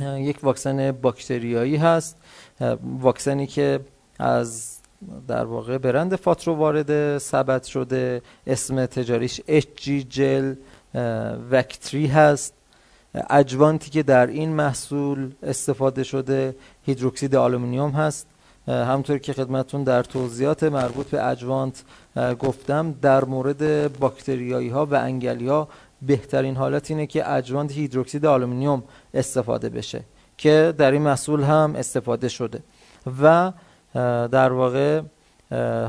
یک واکسن باکتریایی هست واکسنی که از در واقع برند فاترو وارد ثبت شده اسم تجاریش جی جل وکتری هست. adjuvant ی که در این محصول استفاده شده هیدروکسید آلومینیوم هست. همطور که خدمتون در توضیحات مربوط به adjuvant گفتم در مورد باکتریایی ها و انگلی ها بهترین حالت اینه که adjuvant هیدروکسید آلومینیوم استفاده بشه که در این محصول هم استفاده شده. و در واقع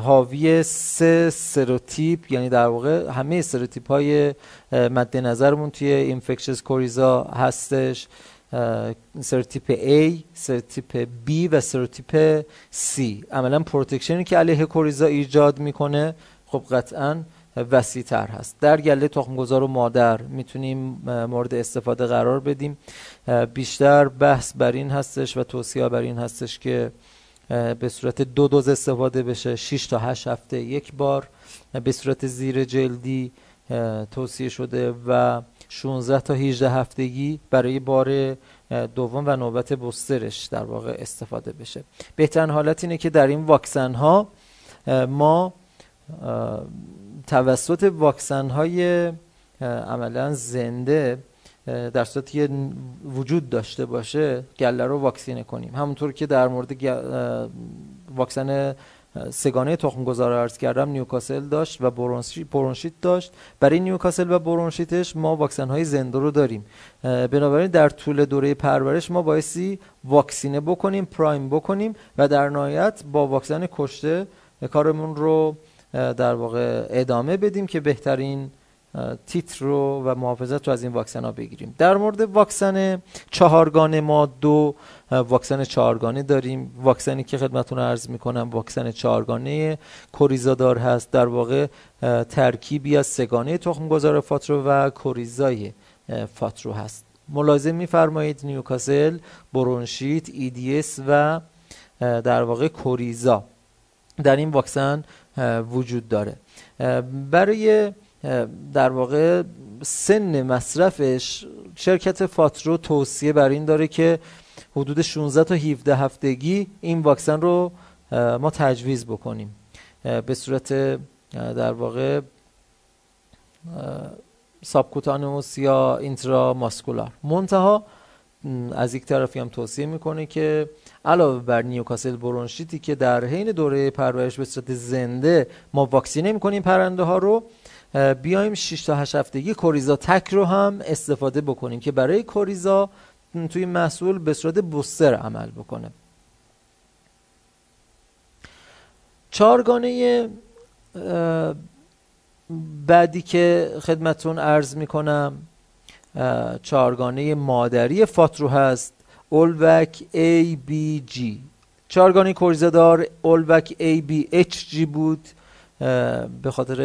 حاوی سه سروتیپ یعنی در واقع همه سروتیپ های مد نظرمون توی infectious coryza هستش سروتیپ A، سروتیپ B و سروتیپ C. عملا protection ی که علیه کوریزا ایجاد می‌کنه خب قطعا وسیع تر هست. در گله تخمگذار و مادر می‌تونیم مورد استفاده قرار بدیم. بیشتر بحث بر این هستش و توصیه بر این هستش که به صورت دو دوز استفاده بشه. 6 تا 8 هفته یک بار. به صورت زیر جلدی توصیه شده و 16 تا 18 هفتگی برای بار دوم و نوبت بسترش در واقع استفاده بشه. بهترین حالت اینه که در این واکسن ها ما توسط واکسن های عملا زنده در صورتی که وجود داشته باشه گله رو واکسینه کنیم. همونطور که در مورد واکسن سگانه تخم گذار ارز کردم نیوکاسل داشت و برونشیت داشت. برای نیوکاسل و برونشیتش ما واکسن های زنده رو داریم. بنابراین در طول دوره پرورش ما بایستی واکسینه بکنیم پرایم بکنیم و در نهایت با واکسن کشته کارمون رو در واقع ادامه بدیم که بهترین تیتر رو و محافظت رو از این واکسن ها بگیریم. در مورد واکسن چهارگانه ما دو واکسن چهارگانه داریم. واکسنی که خدمتون عرض می‌کنم واکسن چهارگانه کوریزادار هست. در واقع ترکیبی از سگانه تخم گذار فاترو و کوریزای فاترو هست. ملاحظه میفرمایید نیوکاسل برونشیت EDS و در واقع کوریزا. در این واکسن وجود داره. برای در واقع سن مصرفش شرکت فاترو توصیه بر این داره که حدود 16 تا 17 هفتگی این واکسن رو ما تجویز بکنیم. به صورت در واقع سابکوتانوس یا اینترا ماسکولار. منتها از یک طرفی هم توصیه می‌کنه که علاوه بر نیوکاسل برونشیتی که در حین دوره پرورش به صورت زنده ما واکسینه می‌کنیم پرنده ها رو بیایم 6 تا 8 هفتگی کوریزا تک رو هم استفاده بکنیم که برای کوریزا توی محصول به صورت بوستر عمل بکنه. چارگانه بعدی که خدمتون عرض می‌کنم چارگانه مادری فاترو هست. اولوک ای بی جی چارگانه کوریزادار اولوک ای بی اچ جی بود به خاطر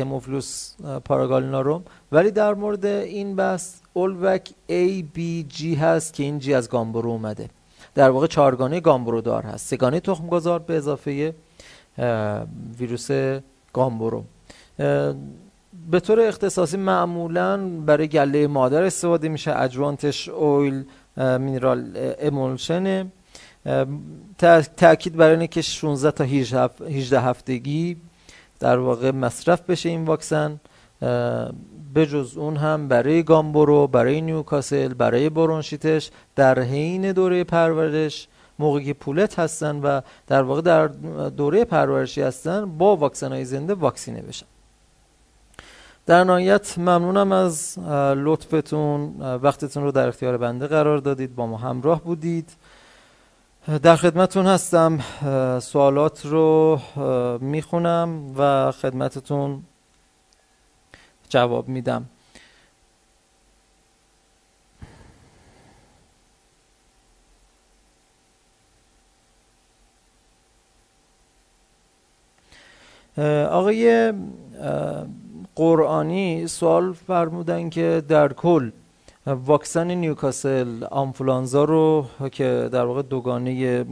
هموفلوس پاراگالیناروم. ولی در مورد این بحث اولوک ای بی جی هست که این جی از گامبرو اومده. در واقع چارگانه گامبرو دار هست. سگانه تخم گذار به اضافه ویروس گامبرو. به طور اختصاصی معمولا برای گله مادر استفاده میشه اجوانتش اویل مینرال امولشن تاکید بر اینه که 16 تا 18 هفتگی در واقع مصرف بشه این واکسن. بجز اون هم برای گامبورو برای نیوکاسل برای برونشیتش در حین دوره پرورش موقعی که پولت هستن و در واقع در دوره پرورشی هستن با واکسن های زنده واکسینه بشن. در نهایت ممنونم از لطفتون وقتتون رو در اختیار بنده قرار دادید با ما همراه بودید. در خدمتون هستم سوالات رو می‌خونم و خدمتتون جواب میدم. آقای قرآنی سوال فرمودن که در کل واکسن نیوکاسل آنفولانزا رو که در واقع دوگانه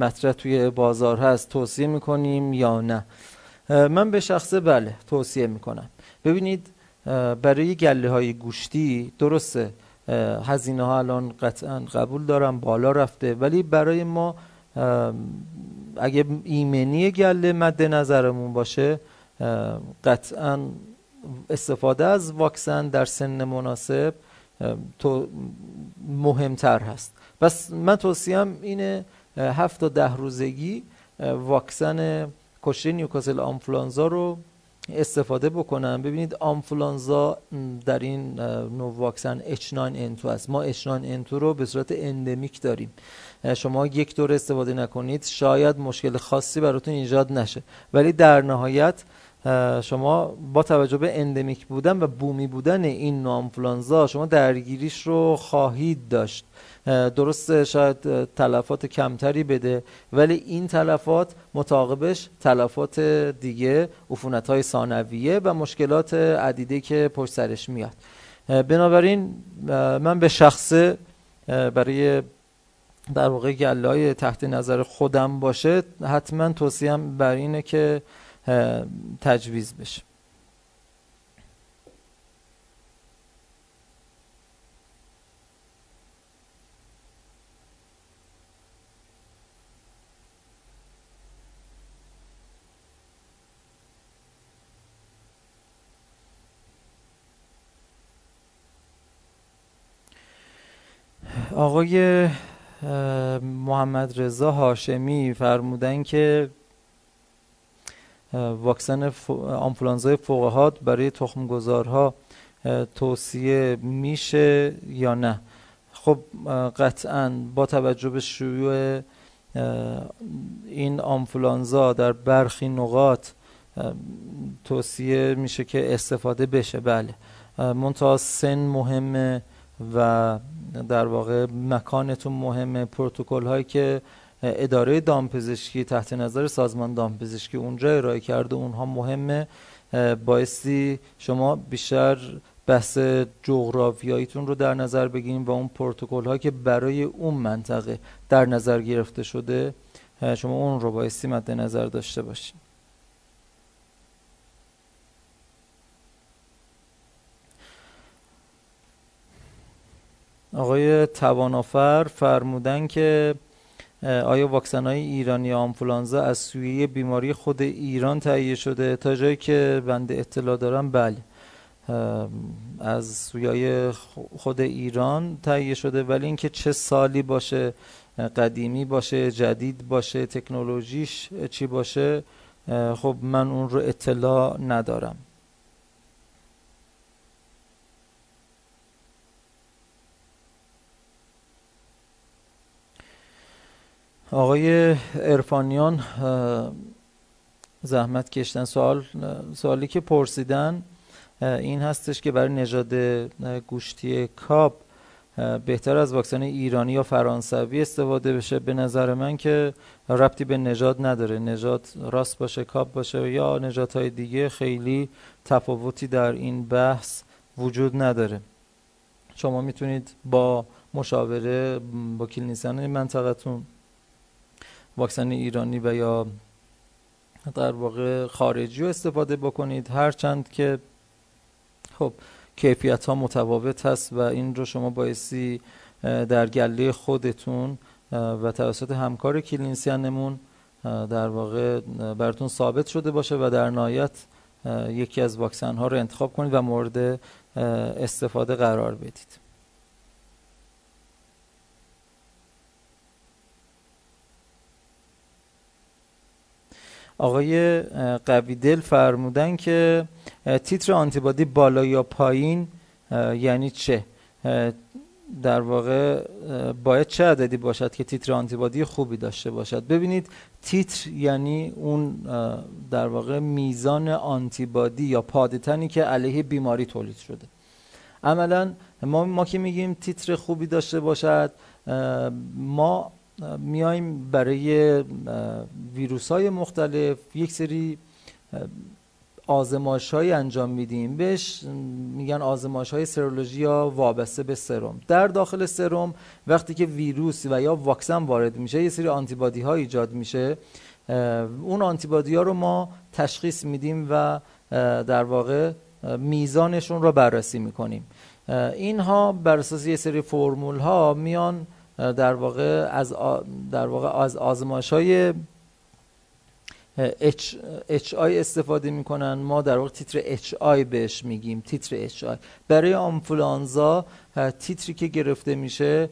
مطرح توی بازار هست توصیه می‌کنیم یا نه؟ من به شخصه بله توصیه می‌کنم. ببینید برای گله های گوشتی درسته هزینه ها الان قطعا قبول دارم بالا رفته ولی برای ما اگه ایمنی گله مد نظرمون باشه قطعا استفاده از واکسن در سن مناسب تو مهمتر هست. بس من توصیم اینه هفت تا ده روزگی واکسن کشته نیوکاسل آنفلانزا رو استفاده بکنم. ببینید آنفلانزا در این نوع واکسن H9N2 است. ما H9N2 رو به صورت اندمیک داریم. شما یک دور استفاده نکنید. شاید مشکل خاصی براتون ایجاد نشه. ولی در نهایت شما با توجه به اندمیک بودن و بومی بودن این نوآنفولانزا شما درگیریش رو خواهید داشت. درست شاید تلفات کمتری بده ولی این تلفات متعاقبش تلفات دیگه عفونت های ثانویه و مشکلات عدیده که پشت سرش میاد. بنابراین من به شخصه برای در واقع گله تحت نظر خودم باشه حتما توصیم بر اینه که تجویز بشه. آقای محمد رضا هاشمی فرمودن که واکسن آنفولانزای فوقهات برای تخم گذارها توصیه میشه یا نه؟ خب قطعا با توجه به شیوع این آنفولانزا در برخی نقاط توصیه میشه که استفاده بشه. بله. منتها سن مهمه و در واقع مکانتون مهمه پروتکل هایی که اداره دامپزشکی تحت نظر سازمان دامپزشکی اونجا ارائه کرده اونها مهمه. بایستی شما بیشتر بحث جغرافیاییتون رو در نظر بگیریم و اون پروتکل ها که برای اون منطقه در نظر گرفته شده شما اون رو بایستی مد نظر داشته باشید آقای توانافر فرمودن که آیا واکسن های ایرانی آنفولانزا از سویه بیماری خود ایران تهیه شده؟ تا جایی که بنده اطلاع دارم بله. از سویای خود ایران تهیه شده ولی اینکه چه سالی باشه قدیمی باشه جدید باشه تکنولوژیش چی باشه خب من اون رو اطلاع ندارم. آقای ارفانیان زحمت کشتن سوال سوالی که پرسیدن این هستش که برای نژاد گوشتی کاپ بهتر از واکسن ایرانی یا فرانسوی استفاده بشه. به نظر من که ربطی به نژاد نداره. نژاد راست باشه کاپ باشه یا های دیگه خیلی تفاوتی در این بحث وجود نداره. شما می‌تونید با مشاوره با کلینیسیان منطقتون واکسن ایرانی و یا در واقع خارجی رو استفاده بکنید. هرچند که خب کیفیت ها متفاوت هست و این رو شما بایستی در گله خودتون و توسط همکار کلینسیانمون در واقع براتون ثابت شده باشه و در نهایت یکی از واکسن ها رو انتخاب کنید و مورد استفاده قرار بدید. آقای قویدل فرمودن که تیتر آنتیبادی بالا یا پایین یعنی چه؟ در واقع باید چه عددی باشد که تیتر آنتیبادی خوبی داشته باشد؟ ببینید تیتر یعنی اون در واقع میزان آنتیبادی یا پادتنی که علیه بیماری تولید شده. عملا ما, ما که میگیم تیتر خوبی داشته باشد ما میایم برای ویروس های مختلف یک سری آزمایش های انجام میدیم. بهش میگن آزمایش های سرولوژی یا وابسته به سرم. در داخل سرم وقتی که ویروس و یا واکسن وارد میشه یه سری آنتیبادی ها ایجاد میشه. اون آنتیبادی ها رو ما تشخیص میدیم و در واقع میزانشون رو بررسی می‌کنیم. اینها بر اساس یه سری فرمول ها میان در واقع از در واقع از آزمایش های آی استفاده می‌کنن. ما در واقع تیتر آی بهش میگیم تیتر آی. برای آنفولانزا تیتری که گرفته میشه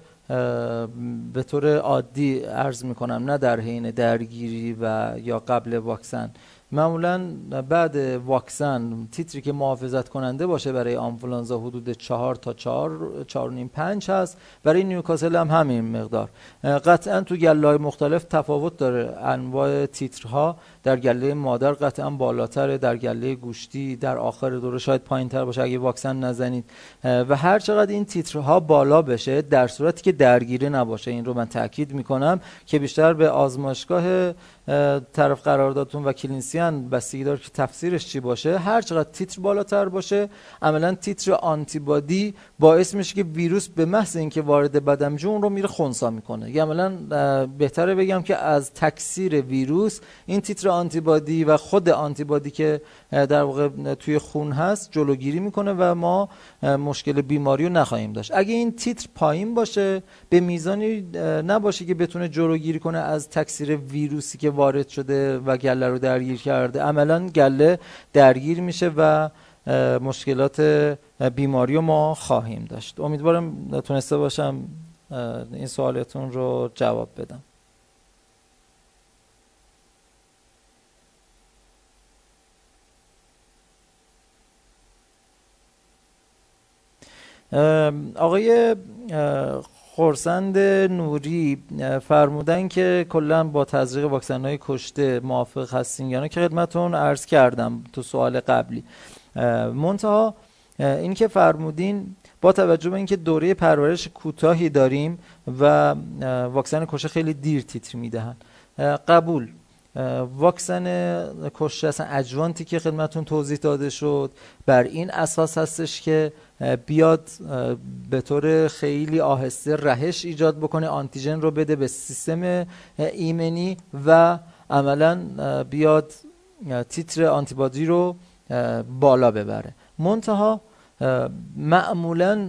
به طور عادی عرض می‌کنم نه در حین درگیری و یا قبل واکسن. معمولا بعد واکسن تیتری که محافظت کننده باشه برای آنفولانزا حدود 4 تا 4 4 نیم 5 هست. برای نیوکاسل هم همین مقدار. قطعا تو گله مختلف تفاوت داره. انواع تیترها در گله مادر قطعا بالاتر در گله گوشتی در آخر دوره شاید پایین تر باشه اگه واکسن نزنید. و هر چقدر این تیترها بالا بشه در صورتی که درگیری نباشه. این رو من تاکید می‌کنم که بیشتر به آزمایشگاه طرف قراردادتون و کلینسیان بستگی داره که تفسیرش چی باشه. هر چقدر تیتر بالاتر باشه عملا تیتر آنتیبادی باعث میشه که ویروس به محض اینکه وارد بدن جون رو میره خونسا می‌کنه. یا عملا بهتره بگم که از تکثیر ویروس این تیتر آنتیبادی و خود آنتیبادی که در واقع توی خون هست جلوگیری می‌کنه و ما مشکل بیماری رو نخواهیم داشت. اگه این تیتر پایین باشه به میزانی نباشه که بتونه جلوگیری کنه از تکثیر ویروسی که وارد شده و گله رو درگیر کرده. عملا گله درگیر میشه و مشکلات بیماری رو ما خواهیم داشت. امیدوارم تونسته باشم این سوالتون رو جواب بدم. آقای خورسند نوری فرمودن که کلا با تزریق واکسن های کشته موافق هستین یا که خدمتون عرض کردم تو سوال قبلی. منتها این که فرمودین با توجه به اینکه دوره پرورش کوتاهی داریم و واکسن کشه خیلی دیر تیتر می‌دهن. قبول. واکسن کشته اصلا اجوانتی که خدمتون توضیح داده شد بر این اساس هستش که بیاد به طور خیلی آهسته رهش ایجاد بکنه آنتیژن رو بده به سیستم ایمنی و عملا بیاد تیتر آنتیبادی رو بالا ببره. منتها معمولا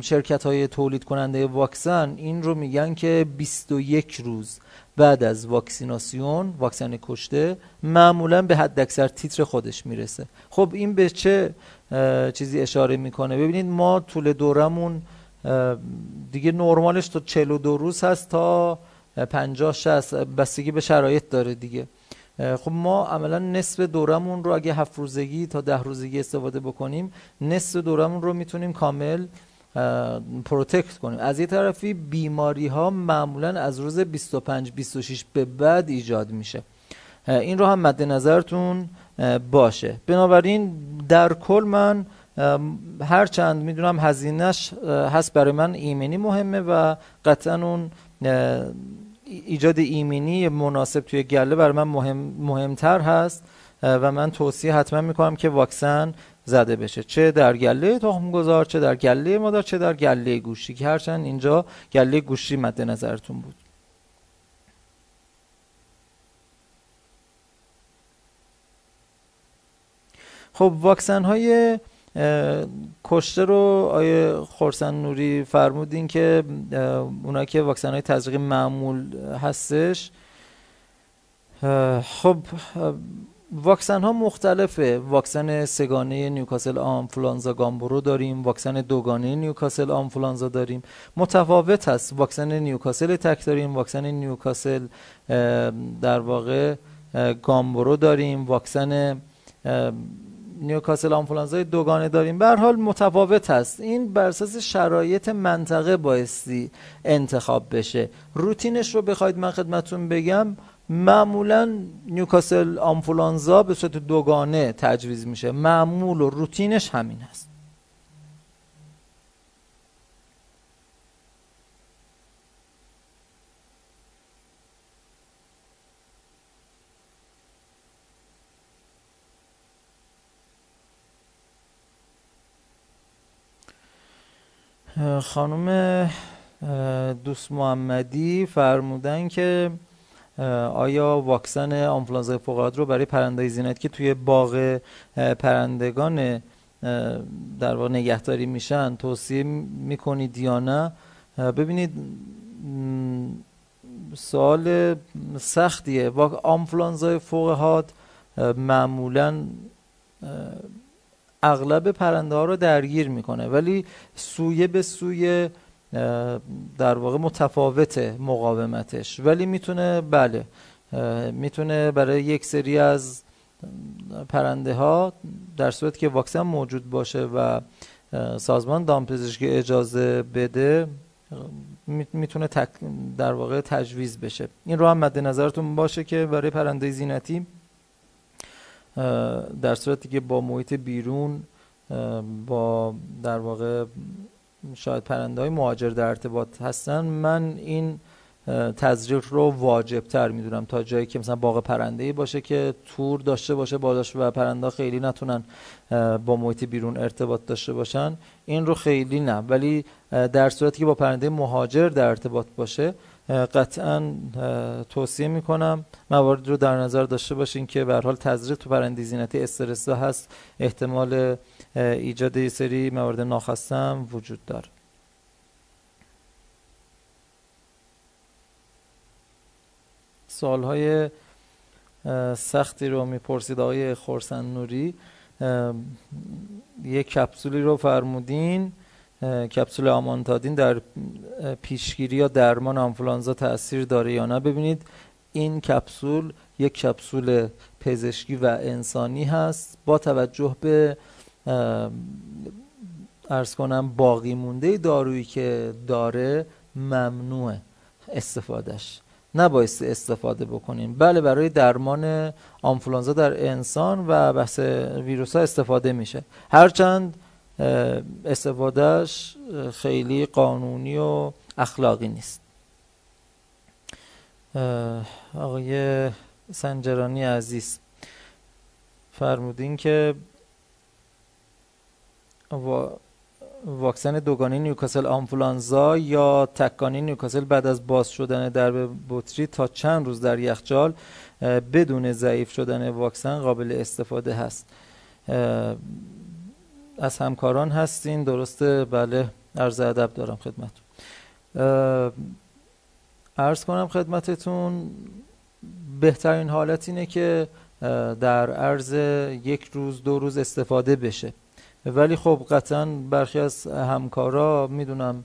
شرکت های تولید کننده واکسن این رو میگن که 21 روز بعد از واکسیناسیون واکسن کشته معمولا به حد اکثر تیتر خودش می‌رسه. خب این به چه چیزی اشاره می‌کنه. ببینید ما طول دورمون دیگه نرمالش تا 42 روز هست تا 50 60 بستگی به شرایط داره دیگه. خب ما عملا نصف دورمون رو اگه هفت روزگی تا ده روزگی استفاده بکنیم نصف دورمون رو می‌تونیم کامل protect کنیم. از یه طرفی بیماری ها معمولا از روز 25 26 به بعد ایجاد میشه. این رو هم مد نظرتون باشه. بنابراین در کل من هر چند می‌دونم هزینهش هست برای من ایمنی مهمه و قطعا اون ایجاد ایمنی مناسب توی گله برای من مهم مهمتر هست. و من توصیه حتما می‌کنم که واکسن زده بشه. چه در گله تخم گذار چه در گله مادر چه در گله گوشتی. که هرچند اینجا گله گوشتی مد نظرتون بود. خب واکسن های کشته رو آیه خورسن نوری فرمودین که اونا که واکسن های تزریقی معمول هستش. خب واکسن ها مختلفه واکسن سگانه نیوکاسل آنفلانزا گامبرو داریم واکسن دوگانه نیوکاسل آنفلانزا داریم. متفاوت هست واکسن نیوکاسل تک داریم واکسن نیوکاسل در واقع گامبرو داریم واکسن نیوکاسل آنفولانزای دوگانه داریم. به حال متفاوت هست این بر اساس شرایط منطقه بایستی انتخاب بشه. روتینش رو بخواید من خدمتتون بگم. معمولا نیوکاسل آنفولانزا به صورت دوگانه تجویز میشه. معمول و روتینش همین هست. خانم دوست محمدی فرمودن که آیا واکسن آنفلانزای فوقالعاده رو برای پرندهای زینت که توی باغ پرندگان در واقع نگهداری میشن توصیه می‌کنید یا نه؟ ببینید سوال سختیه. آنفلانزای فوق معمولا اغلب پرنده ها رو درگیر می‌کنه. ولی سویه به سوی در واقع متفاوت مقاومتش. ولی می‌تونه بله می‌تونه برای یک سری از پرنده ها در صورت که واکسن موجود باشه و سازمان دامپزشکی اجازه بده می‌تونه در واقع تجویز بشه. این رو هم مد نظرتون باشه که برای پرنده زینتی در صورتی که با محیط بیرون با در واقع شاید پرنده های مهاجر در ارتباط هستن من این تزریق رو واجب تر می‌دونم تا جایی که مثلا باغ پرنده ای باشه که تور داشته باشه بالاش و پرنده خیلی نتونن با محیط بیرون ارتباط داشته باشن. این رو خیلی نه ولی در صورتی که با پرنده مهاجر در ارتباط باشه قطعا توصیه می‌کنم موارد رو در نظر داشته باشین که به حال تزریق تو پرنده زینتی استرس هست. احتمال ایجاد یه سری موارد ناخواسته وجود داره. سالهای سختی رو می‌پرسید آقای خورسن نوری یک کپسولی رو فرمودین. کپسول آمانتادین در پیشگیری یا درمان آنفولانزا تاثیر داره یا نه؟ ببینید این کپسول یک کپسول پزشکی و انسانی هست. با توجه به ارز کنم باقی مونده دارویی که داره ممنوعه استفادهش. نبایست استفاده بکنیم بله برای درمان آنفولانزا در انسان و بحث ویروس ها استفاده میشه. هرچند استفادهش خیلی قانونی و اخلاقی نیست. آقای سنجرانی عزیز فرمودین که واکسن دوگانه نیوکاسل آنفولانزا یا تکانی نیوکاسل بعد از باز شدن درب بطری تا چند روز در یخچال بدون ضعیف شدن واکسن قابل استفاده هست. از همکاران هستین. درسته؟ بله. عرض ادب دارم خدمتتون. عرض کنم خدمتتون بهترین حالت اینه که در عرض یک روز دو روز استفاده بشه. ولی خب قطعا برخی از همکارا می‌دونم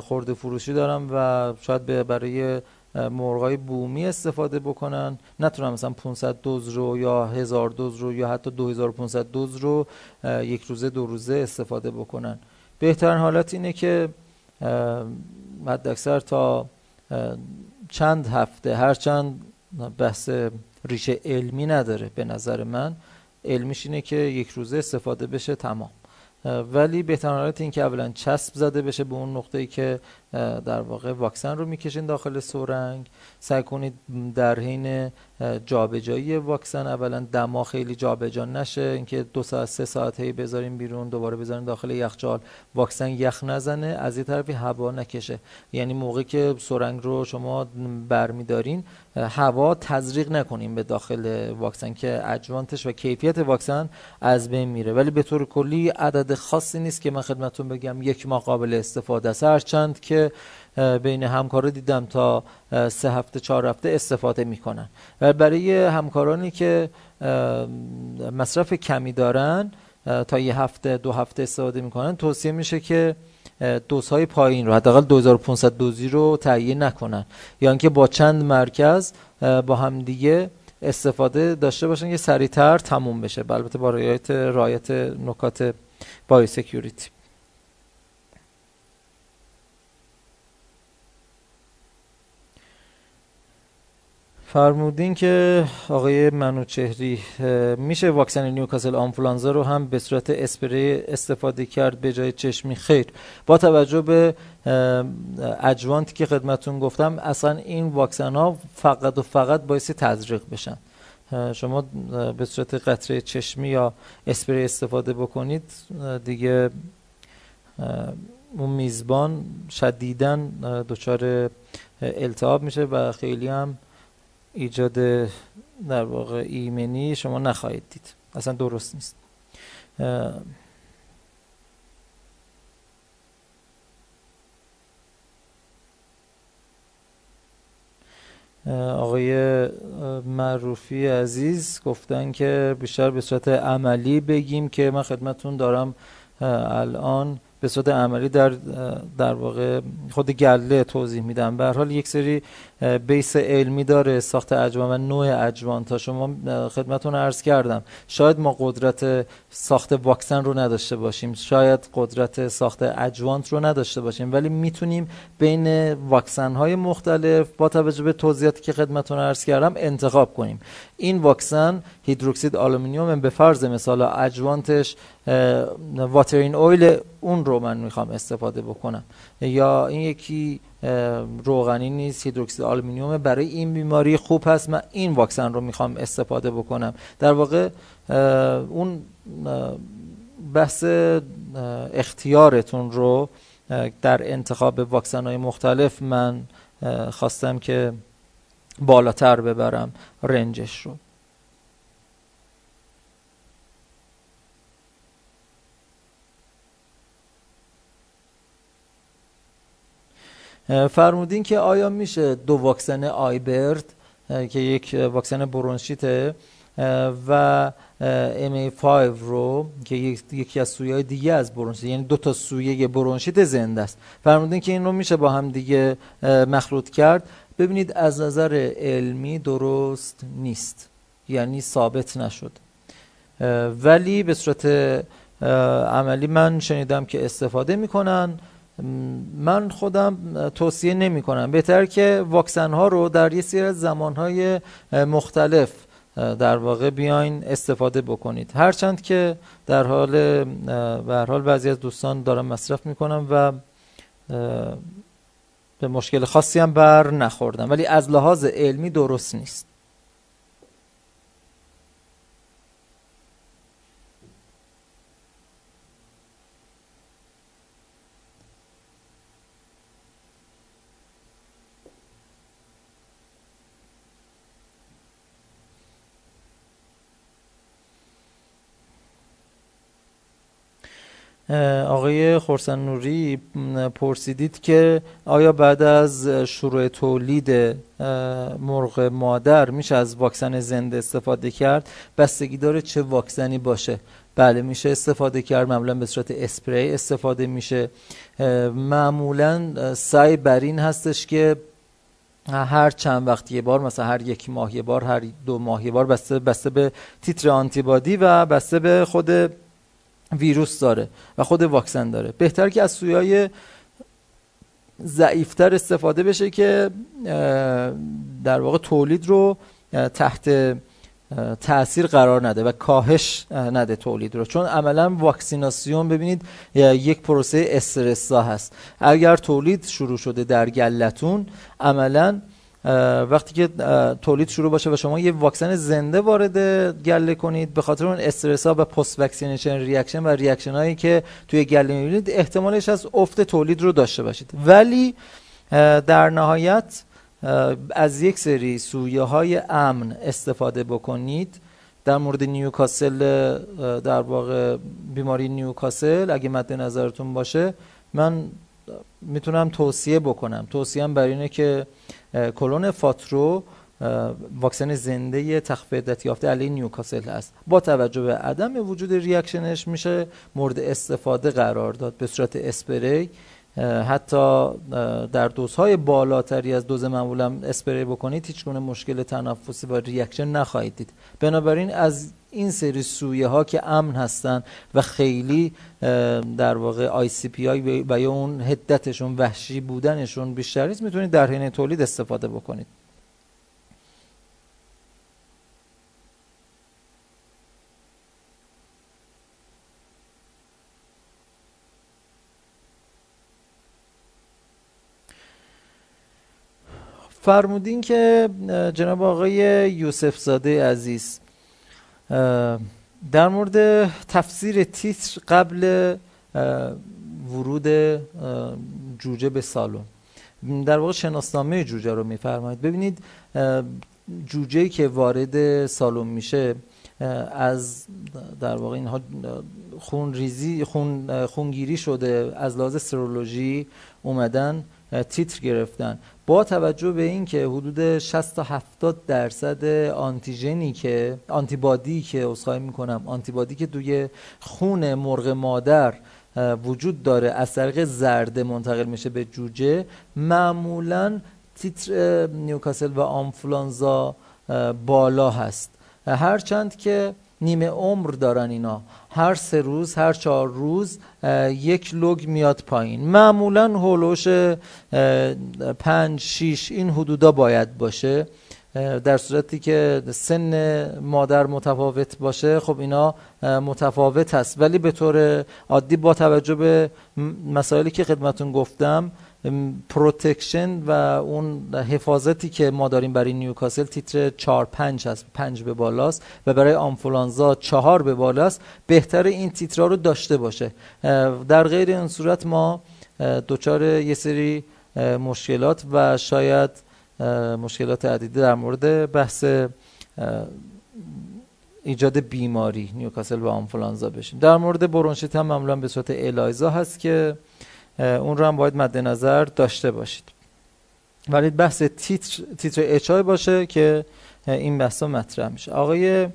خورده فروشی دارم و شاید برای مرغای بومی استفاده بکنن. نتونم مثلا 500 دوز رو یا 1000 دوز رو یا حتی 2500 دوز رو یک روزه دو روزه استفاده بکنن. بهترین حالت اینه که حد اکثر تا چند هفته هر چند بحث ریشه علمی نداره به نظر من. علمیش اینه که یک روزه استفاده بشه تمام. ولی بهترین حالت این که اولا چسب زده بشه به اون نقطه‌ای که در واقع واکسن رو می‌کشین داخل سورنگ سعی کنید در حین جابجایی واکسن اولا دما خیلی جابجا نشه اینکه دو ساعت سه ساعت هی بذاریم بیرون دوباره بذاریم داخل یخچال. واکسن یخ نزنه از یه طرفی هوا نکشه. یعنی موقعی که سرنگ رو شما برمیدارین هوا تزریق نکنیم به داخل واکسن که اجوانتش و کیفیت واکسن از بین میره. ولی به طور کلی عدد خاصی نیست که من خدمتتون بگم. یک ماه قابل استفاده است. هرچند که بین همکارا دیدم تا سه هفته چهار هفته استفاده می‌کنن. و برای همکارانی که مصرف کمی دارن تا یه هفته دو هفته استفاده می‌کنن توصیه میشه که دوزهای پایین رو حداقل 2500 دوزی رو تهیه نکنن. یا اینکه با چند مرکز با همدیگه استفاده داشته باشن که سریعتر تموم بشه. البته با رعایت رعایت نکات biosecurity فرمودین که آقای منوچهری میشه واکسن نیوکاسل آنفولانزا رو هم به صورت اسپری استفاده کرد به جای چشمی؟ خیر. با توجه به adjuvant ی که خدمتون گفتم اصلا این واکسن ها فقط و فقط بایست تزریق بشن. شما به صورت قطره چشمی یا اسپری استفاده بکنید دیگه اون میزبان شدیدن دچار التهاب میشه و خیلی هم ایجاد در واقع ایمنی شما نخواهید دید. اصلا درست نیست. آقای معروفی عزیز گفتن که بیشتر به صورت عملی بگیم که من خدمتون دارم الان. به صورت عملی در در واقع خود گله توضیح میدم. به حال یک سری بیس علمی داره ساخت اجوان و نوع اجوان تا شما خدمتون عرض کردم. شاید ما قدرت ساخت واکسن رو نداشته باشیم شاید قدرت ساخت اجوانت رو نداشته باشیم ولی می‌تونیم بین واکسن های مختلف با توجه به توضیحاتی که خدمتون عرض کردم انتخاب کنیم. این واکسن هیدروکسید آلومینیوم به فرض مثال adjuvant ش water in oil اون رو من می‌خوام استفاده بکنم. یا این یکی روغنی نیست هیدروکسید آلومینیوم برای این بیماری خوب هست. من این واکسن رو می‌خوام استفاده بکنم. در واقع اون بحث اختیارتون رو در انتخاب واکسن های مختلف من خواستم که بالاتر ببرم رنجش رو. فرمودین که آیا میشه دو واکسن آیبرد که یک واکسن برونشیته و MA5 رو که یکی از سویه دیگه از برونشیت یعنی دو تا سویه برونشیت زنده است. فرمودین که این رو میشه با هم دیگه مخلوط کرد. ببینید از نظر علمی درست نیست یعنی ثابت نشد. ولی به صورت عملی من شنیدم که استفاده می‌کنن. من خودم توصیه نمی کنم. بهتر که واکسن ها رو در یه سری از زمان های مختلف در واقع بیاین استفاده بکنید. هرچند که در حال به حال بعضی از دوستان دارم مصرف می‌کنم و به مشکل خاصی هم بر نخوردم. ولی از لحاظ علمی درست نیست. آقای خورسن نوری پرسیدید که آیا بعد از شروع تولید مرغ مادر میشه از واکسن زنده استفاده کرد؟ بستگی داره چه واکسنی باشه. بله میشه استفاده کرد. معمولا به صورت اسپری استفاده میشه. معمولا سعی بر این هستش که هر چند وقت یه بار مثلا هر یک ماه یه بار هر دو ماه یه بار بسته, بسته به تیتر آنتیبادی و بسته به خود ویروس داره و خود واکسن داره. بهتر که از سویای ضعیفتر استفاده بشه که در واقع تولید رو تحت تاثیر قرار نده و کاهش نده تولید رو. چون عملا واکسیناسیون ببینید یک پروسه استرسا هست. اگر تولید شروع شده در گلتون عملا وقتی که تولید شروع باشه و شما یه واکسن زنده وارد گله کنید به خاطر اون استرس ها و post vaccination reaction و reaction هایی که توی گله می‌بینید احتمالش از افت تولید رو داشته باشید. ولی در نهایت از یک سری سویه های امن استفاده بکنید. در مورد نیوکاسل در واقع بیماری نیوکاسل اگه مد نظرتون باشه من می‌تونم توصیه بکنم. توصیه بر اینه که کلون فاترو واکسن زنده تخفیف یافته علیه نیوکاسل هست. با توجه به عدم وجود reaction ش میشه مورد استفاده قرار داد. به صورت اسپری حتی در دوزهای بالاتری از دوز معمولا اسپری بکنید هیچ گونه مشکل تنفسی و reaction نخواهید دید. بنابراین از این سری سویه ها که امن هستن و خیلی در واقع آی سی پی آی و یا اون هدتشون وحشی بودنشون بیشتر نیست. می‌تونید در حین تولید استفاده بکنید. فرمودین که جناب آقای یوسف زاده عزیز در مورد تفسیر تیتر قبل ورود جوجه به سالن. در واقع شناسنامه جوجه رو میفرمایید. ببینید جوجه که وارد سالن میشه از در واقع اینها خون ریزی خون خونگیری شده از لحاظ سرولوژی اومدن تیتر گرفتن. با توجه به اینکه حدود 60 تا 70 درصد آنتیژنی که آنتیبادی که اسخای می‌کنم آنتیبادی که توی خون مرغ مادر وجود داره از طریق زرده منتقل میشه به جوجه معمولا تیتر نیوکاسل و آنفلانزا بالا هست. هرچند که نیمه عمر دارن اینا. هر سه روز هر چهار روز یک لوگ میاد پایین. معمولا هولوش پنج شیش این حدودا باید باشه. در صورتی که سن مادر متفاوت باشه خب اینا متفاوت هست ولی به طور عادی با توجه به مسائلی که خدمتون گفتم protection و اون حفاظتی که ما داریم برای نیوکاسل تیتر 4 5 هست 5 به بالاست و برای آنفولانزا 4 به بالاست بهتر این تیترها رو داشته باشه. در غیر این صورت ما دچار یه سری مشکلات و شاید مشکلات عدیده در مورد بحث ایجاد بیماری نیوکاسل و آنفولانزا بشیم. در مورد برونشیت هم معمولا به صورت الایزا هست که اون رو هم باید مد نظر داشته باشید. ولی بحث تیتر تیتر اچای باشه که این بحثا مطرح میشه. آقای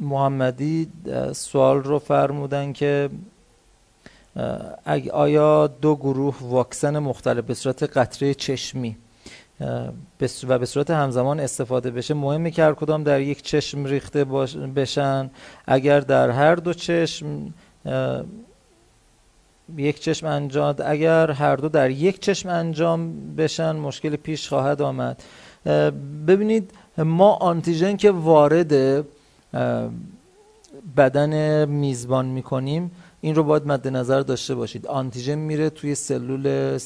محمدی سوال رو فرمودن که آیا دو گروه واکسن مختلف به صورت قطره چشمی و به صورت همزمان استفاده بشه مهمه که هر کدام در یک چشم ریخته بشن. اگر در هر دو چشم یک چشم انجام اگر هر دو در یک چشم انجام بشن مشکل پیش خواهد آمد. ببینید ما آنتیژن که وارد بدن میزبان می‌کنیم این رو باید مد نظر داشته باشید. آنتیژن میره توی سلول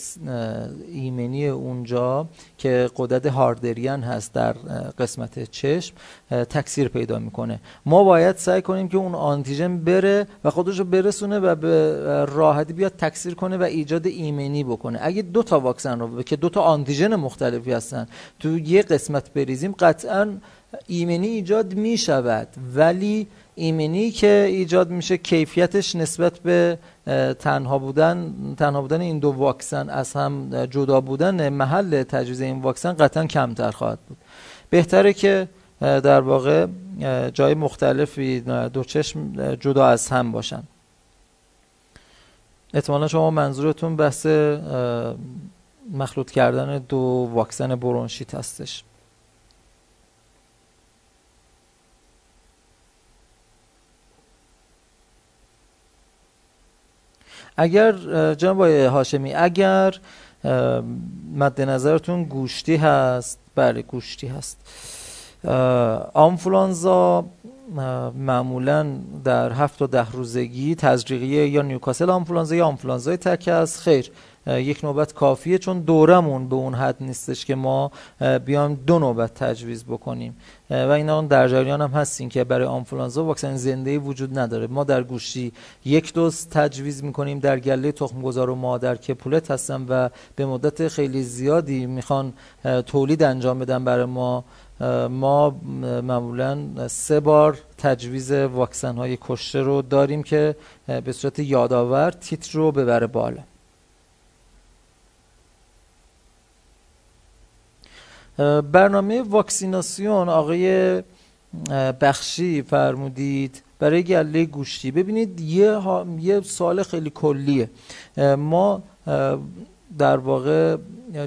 ایمنی اونجا که قدرت هاردریان هست در قسمت چشم تکثیر پیدا می‌کنه. ما باید سعی کنیم که اون آنتیژن بره و خودش رو برسونه و به راحتی بیاد تکثیر کنه و ایجاد ایمنی بکنه. اگه دو تا واکسن رو که دو تا آنتیژن مختلفی هستن تو یه قسمت بریزیم قطعا ایمنی ایجاد می‌شود. ولی ایمنی که ایجاد میشه کیفیتش نسبت به تنها بودن تنها بودن این دو واکسن از هم جدا بودن محل تجویز این واکسن قطعا کمتر خواهد بود. بهتره که در واقع جای مختلفی دو چشم جدا از هم باشن. احتمالا شما منظورتون بحث مخلوط کردن دو واکسن برونشیت هستش. اگر جناب هاشمی اگر مد نظرتون گوشتی هست بله گوشتی هست. آنفلانزا معمولا در هفت و ده روزگی تزریقی یا نیوکاسل آنفلانزا یا آنفلانزای تک است. خیر. یک نوبت کافیه چون دورمون به اون حد نیستش که ما بیام دو نوبت تجویز بکنیم. و اینا در جریان هم هستین که برای آنفولانزا واکسن زنده وجود نداره. ما در گوشتی یک دوز تجویز می‌کنیم در گله تخمگذار و مادر که پولت هستن و به مدت خیلی زیادی می‌خوان تولید انجام بدن برای ما. ما معمولا سه بار تجویز واکسن های کشته رو داریم که به صورت یادآور تیتر رو ببره بالا. برنامه واکسیناسیون آقای بخشی فرمودید. برای گله گوشتی. ببینید یه, یه سال خیلی کلیه. ما در واقع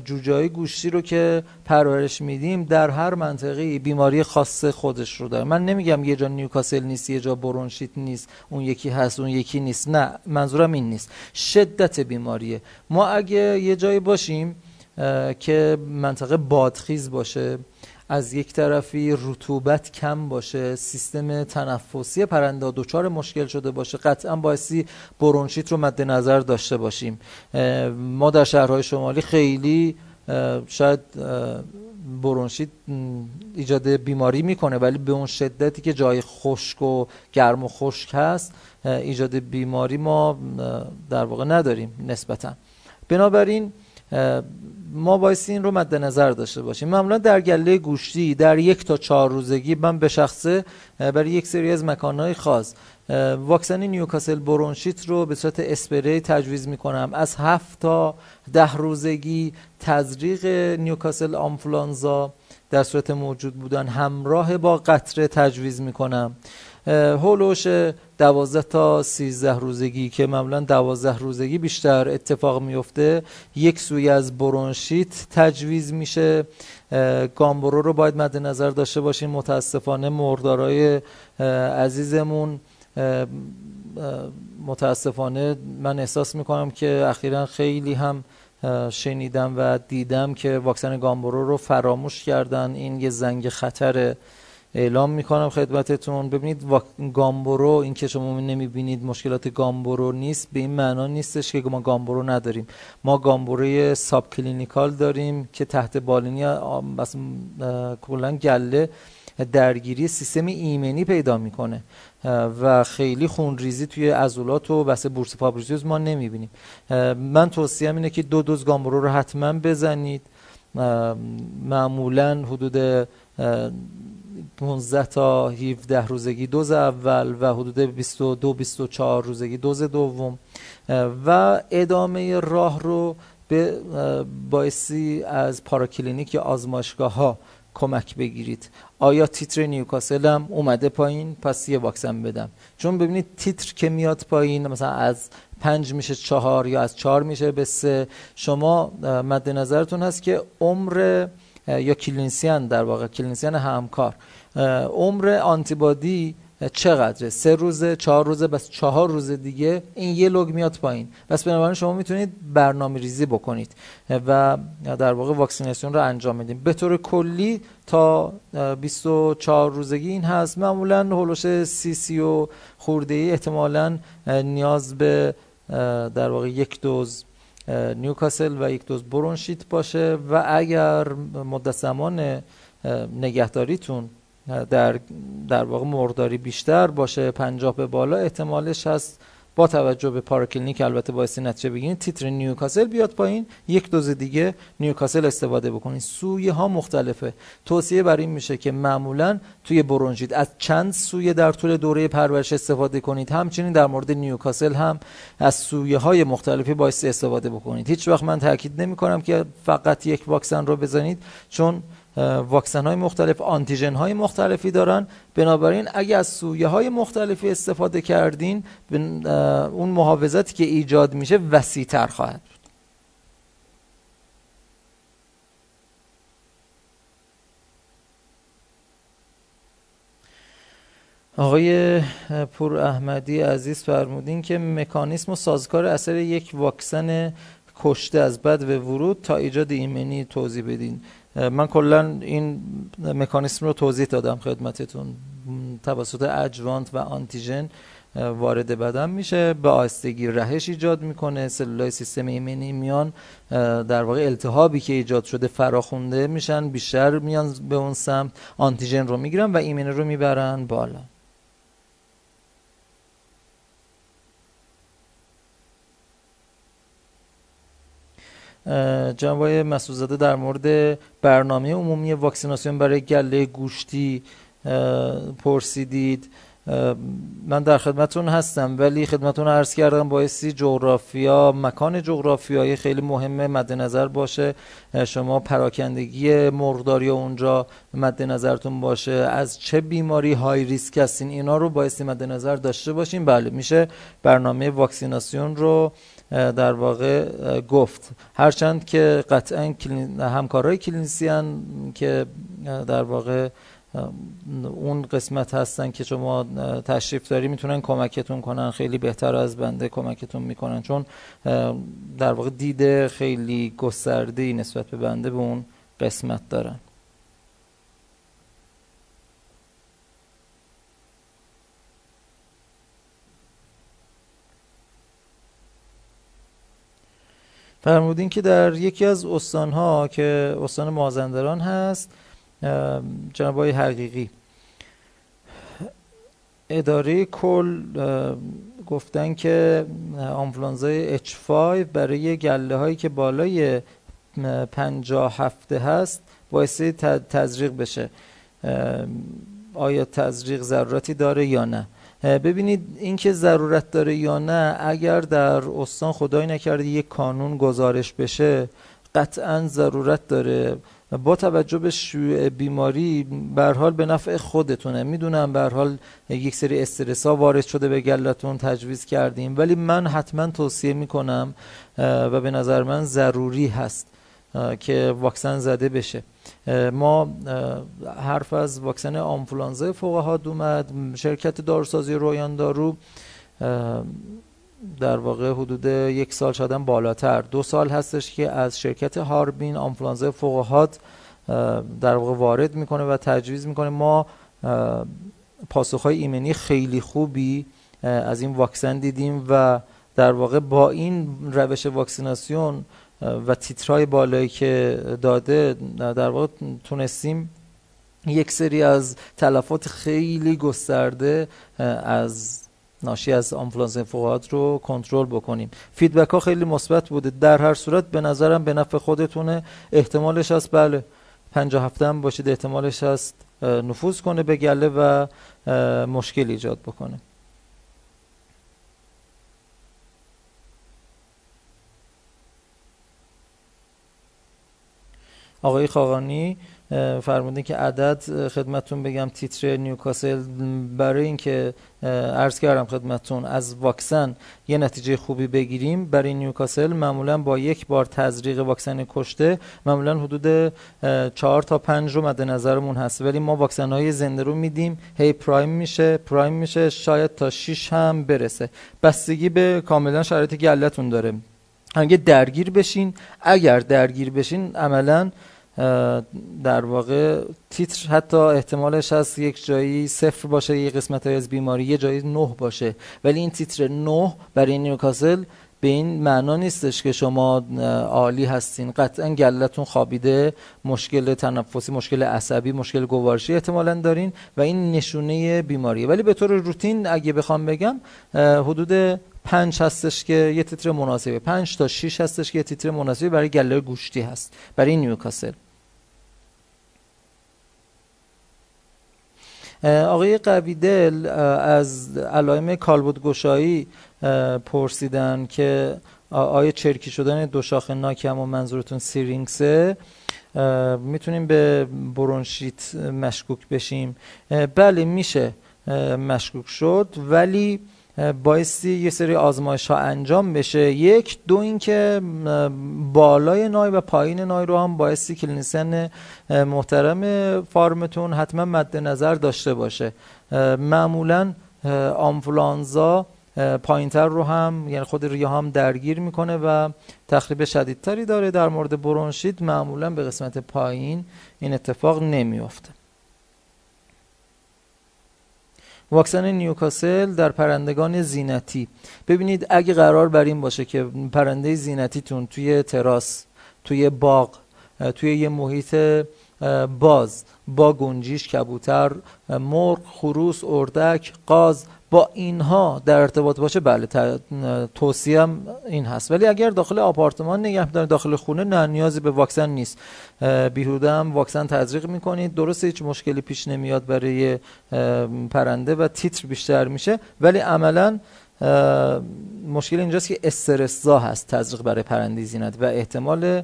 جوجه گوشتی رو که پرورش میدیم در هر منطقه بیماری خاص خودش رو داره من نمیگم یه جا نیوکاسل نیست یه جا برونشیت نیست اون یکی هست اون یکی نیست. نه منظورم این نیست. شدت بیماریه. ما اگه یه جایی باشیم که منطقه بادخیز باشه از یک طرفی رطوبت کم باشه سیستم تنفسی پرنده دچار مشکل شده باشه قطعا بایستی برونشیت رو مد نظر داشته باشیم. ما در شهرهای شمالی خیلی شاید برونشیت ایجاد بیماری می‌کنه ولی به اون شدتی که جای خشک و گرم و خشک هست ایجاد بیماری ما در واقع نداریم نسبتا. بنابراین ما بایستی این رو مد نظر داشته باشیم. معمولا در گله گوشتی در یک تا چهار روزگی من به شخصه برای یک سری از مکانهای خاص. واکسن نیوکاسل برونشیت رو به صورت اسپری تجویز می‌کنم. از هفت تا ده روزگی تزریق نیوکاسل آنفلانزا در صورت موجود بودن همراه با قطره تجویز می‌کنم. هولوش دوازده تا سیزده روزگی که معمولا دوازده روزگی بیشتر اتفاق میفته. یک سوی از برونشیت تجویز میشه. گامبرو رو باید مد نظر داشته باشیم. متاسفانه مردارای عزیزمون متاسفانه من احساس می‌کنم که اخیرا خیلی هم شنیدم و دیدم که واکسن گامبرو رو فراموش کردن. این یه زنگ خطره. اعلام می‌کنم خدمتتون. ببینید گامبرو این که شما نمی‌بینید مشکلات گامبرو نیست به این معنا نیستش که ما گامبرو نداریم. ما گامبروی subclinical داریم که تحت بالینی بس کلا گله درگیری سیستم ایمنی پیدا می‌کنه و خیلی خونریزی توی عضلات و بس بورس فابریسیوس ما نمی‌بینیم. من توصیهم اینه که دو دوز گامبرو رو حتما بزنید. معمولا حدود 15 تا 17 روزگی دوز اول و حدود 22 24 روزگی دوز دوم. و ادامه راه رو به بایستی از پاراکلینیک یا آزمایشگاه ها کمک بگیرید. آیا تیتر نیوکاسل هم اومده پایین؟ پس یه واکسن بدم. چون ببینید تیتر که میاد پایین مثلا از پنج میشه چهار یا از چهار میشه به سه شما مد نظرتون هست که عمر یا clearance شان در واقع clearance شان همکار. عمر آنتیبادی چقدره؟ سه روزه چهار روزه پس چهار روز دیگه این یه log میاد پایین. پس بنابراین شما می‌تونید برنامه ریزی بکنید و در واقع واکسیناسیون رو انجام بدیم به طور کلی تا 24 روزگی این هست. معمولا حول و حوش سی سی و خورده ای احتمالا نیاز به در واقع یک دوز نیوکاسل و یک دوز برونشیت باشه و اگر مدت زمان نگهداریتون در در واقع مرغداری بیشتر باشه پنجاه به بالا احتمالش هست با توجه به پاراکلینیک البته بایستی نتیجه بگیرید تیتر نیوکاسل بیاد پایین یک دوز دیگه نیوکاسل استفاده بکنید سویه ها مختلفه. توصیه بر این میشه که معمولا توی برونشیت از چند سویه در طول دوره پرورش استفاده کنید. همچنین در مورد نیوکاسل هم از سویه های مختلفی بایستی استفاده بکنید. هیچ وقت من تاکید نمی کنم که فقط یک واکسن رو بزنید چون واکسن های مختلف آنتیژن های مختلفی دارن. بنابراین اگر از سویه های مختلفی استفاده کردین اون محافظتی که ایجاد میشه وسیع تر خواهد بود. آقای پور احمدی عزیز فرمودین که مکانیسم و سازکار اثر یک واکسن کشته از بد و ورود تا ایجاد ایمنی توضیح بدین. من کلا این مکانیسم رو توضیح دادم خدمتتون. توسط اجوانت و آنتیژن وارد بدن میشه. به آستگی رهش ایجاد می‌کنه. سلولای سیستم ایمنی میان در واقع التهابی که ایجاد شده فراخونده میشن. بیشتر میان به اون سمت. آنتیژن رو می‌گیرن و ایمنی رو می‌برن بالا. جناب مسعودزاده در مورد برنامه عمومی واکسیناسیون برای گله گوشتی پرسیدید. من در خدمتون هستم ولی خدمتون عرض کردم بایستی جغرافیا مکان جغرافیایی خیلی مهمه مد نظر باشه شما پراکندگی مرغداری اونجا مد نظرتون باشه. از چه بیماری های ریسک هستین اینا رو بایستی مد نظر داشته باشین. بله میشه برنامه واکسیناسیون رو در واقع گفت. هرچند که قطعا همکارای کلینیسیان که در واقع اون قسمت هستن که شما تشریف داری می‌تونن کمکتون کنن. خیلی بهتر از بنده کمکتون می‌کنن. چون در واقع دیده خیلی گسترده نسبت به بنده به اون قسمت دارن. فرمودین که در یکی از استانها که استان مازندران هست جناب های حقیقی اداره کل گفتن که آنفلانزای H5 برای گله هایی که بالای پنجاه هفته هست باعث تزریق بشه. آیا تزریق ضرورتی داره یا نه؟ ببینید اینکه ضرورت داره یا نه اگر در استان خدای نکرده یک کانون گزارش بشه قطعا ضرورت داره. با توجه به شیوع بیماری به حال به نفع خودتونه. می‌دونم به حال یک سری استرس ها وارد شده به گلتون تجویز کردیم. ولی من حتما توصیه می‌کنم و به نظر من ضروری هست که واکسن زده بشه. ما حرف از واکسن آنفولانزا فوقهاد اومد. شرکت داروسازی رویان دارو در واقع حدود یک سال شدن بالاتر. دو سال هستش که از شرکت هاربین آنفولانزا فوقهاد در واقع وارد می‌کنه و تجویز می‌کنه. ما پاسخهای ایمنی خیلی خوبی از این واکسن دیدیم و در واقع با این روش واکسیناسیون و تیترهای بالایی که داده در واقع تونستیم یک سری از تلفات خیلی گسترده از ناشی از آنفلانزا فوقات رو کنترل بکنیم. فیدبک ها خیلی مثبت بوده. در هر صورت به نظرم به نفع خودتونه. احتمالش هست بله پنجاه هفته هم باشید احتمالش هست نفوذ کنه به گله و مشکل ایجاد بکنه. آقای خاقانی فرمودین که عدد خدمتون بگم تیتر نیوکاسل برای اینکه عرض کردم خدمتون از واکسن یه نتیجه خوبی بگیریم برای نیوکاسل معمولا با یک بار تزریق واکسن کشته معمولا حدود چهار تا پنج رو مد نظرمون هست. ولی ما واکسن های زنده رو میدیم. هی پرایم میشه پرایم میشه شاید تا 6 هم برسه. بستگی به کاملا شرایط گلتون داره. اگه درگیر بشین اگر درگیر بشین عملا در واقع تیتر حتی احتمالش هست یک جایی صفر باشه یک قسمت های از بیماری یه جایی نه باشه. ولی این تیتر نه برای نیوکاسل به این معنا نیستش که شما عالی هستین. قطعا گلتون خوابیده مشکل تنفسی مشکل عصبی مشکل گوارشی احتمالا دارین و این نشونه بیماریه. ولی به طور روتین اگه بخوام بگم حدود پنج هستش که یه تیتر مناسبه. پنج تا 6 هستش که یه تیتر مناسبه برای گله گوشتی هست. برای نیوکاسل. آقای قویدل از علائم کالبدگشایی پرسیدن که آیا چرکی شدن دو شاخه ناکم و منظورتون سیرینگسه می‌تونیم به برونشیت مشکوک بشیم. بله میشه مشکوک شد ولی بایستی یه سری آزمایش ها انجام بشه. یک دو اینکه بالای نای و پایین نای رو هم بایستی کلینیسن محترم فارمتون حتما مد نظر داشته باشه. معمولا آنفلانزا پایینتر رو هم یعنی خود ریه هم درگیر می‌کنه و تخریب شدیدتری داره در مورد برونشید معمولا به قسمت پایین این اتفاق نمیافته. واکسن نیوکاسل در پرندگان زینتی. ببینید اگه قرار بر این باشه که پرنده زینتیتون توی تراس توی باغ توی یه محیط باز با گنجیش کبوتر مرغ خروس اردک قاز با اینها در ارتباط باشه بله توصیه این هست. ولی اگر داخل آپارتمان نگه دارید داخل خونه نه نیازی به واکسن نیست. بیهوده هم واکسن تزریق می‌کنید. درست هیچ مشکلی پیش نمیاد برای پرنده و تیتر بیشتر میشه. ولی عملا مشکل اینجاست که استرسزا هست تزریق برای پرنده زینت و احتمال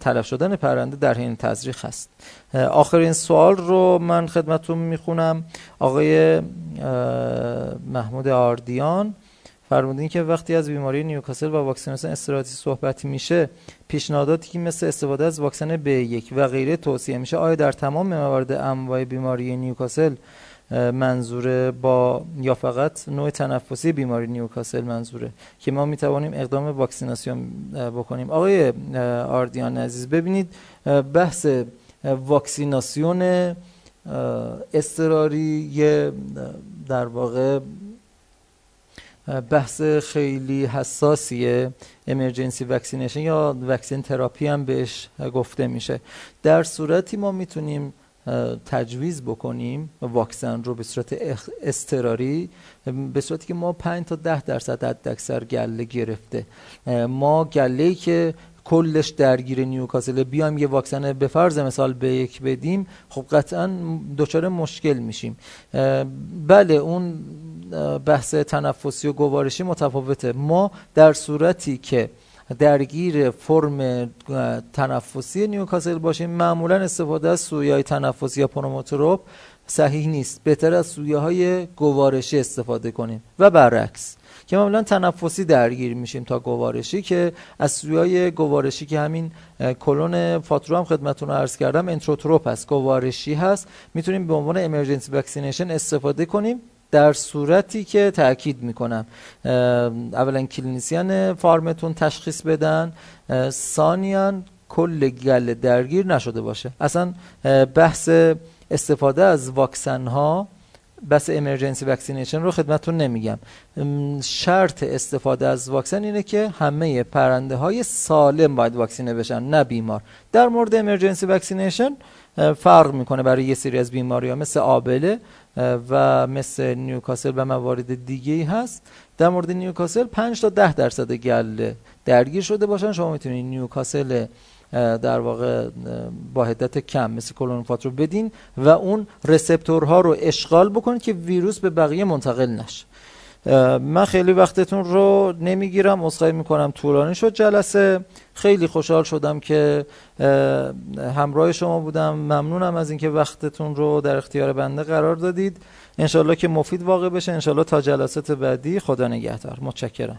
تلف شدن پرنده در حین تزریق هست. آخرین سوال رو من خدمتون می‌خونم. آقای محمود آردیان فرمودین که وقتی از بیماری نیوکاسل و واکسیناسیون استراتی صحبت میشه پیشنهاداتی که مثل استفاده از واکسن ب یک و غیره توصیه میشه آیا در تمام موارد انواع بیماری نیوکاسل منظوره با یا فقط نوع تنفسی بیماری نیوکاسل منظوره که ما می‌توانیم اقدام واکسیناسیون بکنیم. آقای آردیان عزیز ببینید بحث واکسیناسیون اضطراری در واقع بحث خیلی حساسیه emergency vaccination یا vaccine therapy هم بهش گفته میشه. در صورتی ما می‌تونیم تجویز بکنیم واکسن رو به صورت اضطراری به صورتی که ما 5 تا 10 درصد حداکثر گله گرفته. ما گله که کلش درگیر نیوکاسل بیایم یه واکسن به فرض مثال به یک بدیم خب قطعا دچار مشکل میشیم. بله اون بحث تنفسی و گوارشی متفاوته. ما در صورتی که درگیر فرم تنفسی نیوکاسل باشیم. معمولا استفاده از سویه های تنفسی یا پنوموتروپ صحیح نیست. بهتر از سویه های گوارشی استفاده کنیم. و برعکس که معمولا تنفسی درگیر میشیم تا گوارشی که از سویه های گوارشی که همین کلون فاترو هم خدمتتون عرض کردم انتروتروپ هست گوارشی هست. می‌تونیم به عنوان emergency vaccination استفاده کنیم. در صورتی که تاکید می‌کنم. اولا کلینیسیان فارمتون تشخیص بدن. ثانیا کل گله درگیر نشده باشه. اصلا بحث استفاده از واکسن ها بس emergency vaccination رو خدمتتون نمیگم. شرط استفاده از واکسن اینه که همه پرنده های سالم باید واکسینه بشن نه بیمار. در مورد emergency vaccination فرق می‌کنه برای یه سری از بیماری ها مثل آبله. و مثل نیوکاسل و موارد دیگه ای هست. در مورد نیوکاسل 5 تا 10 درصد گله درگیر شده باشن. شما می‌تونید نیوکاسل در واقع با حدت کم مثل کلونفات رو بدین و اون رسپتورها رو اشغال بکنید که ویروس به بقیه منتقل نشه. من خیلی وقتتون رو نمی‌گیرم عذرخواهی می‌کنم. طولانی شد جلسه. خیلی خوشحال شدم که همراه شما بودم. ممنونم از اینکه وقتتون رو در اختیار بنده قرار دادید. انشالله که مفید واقع بشه. انشالله تا جلسات بعدی. خدا نگهدار. متشکرم.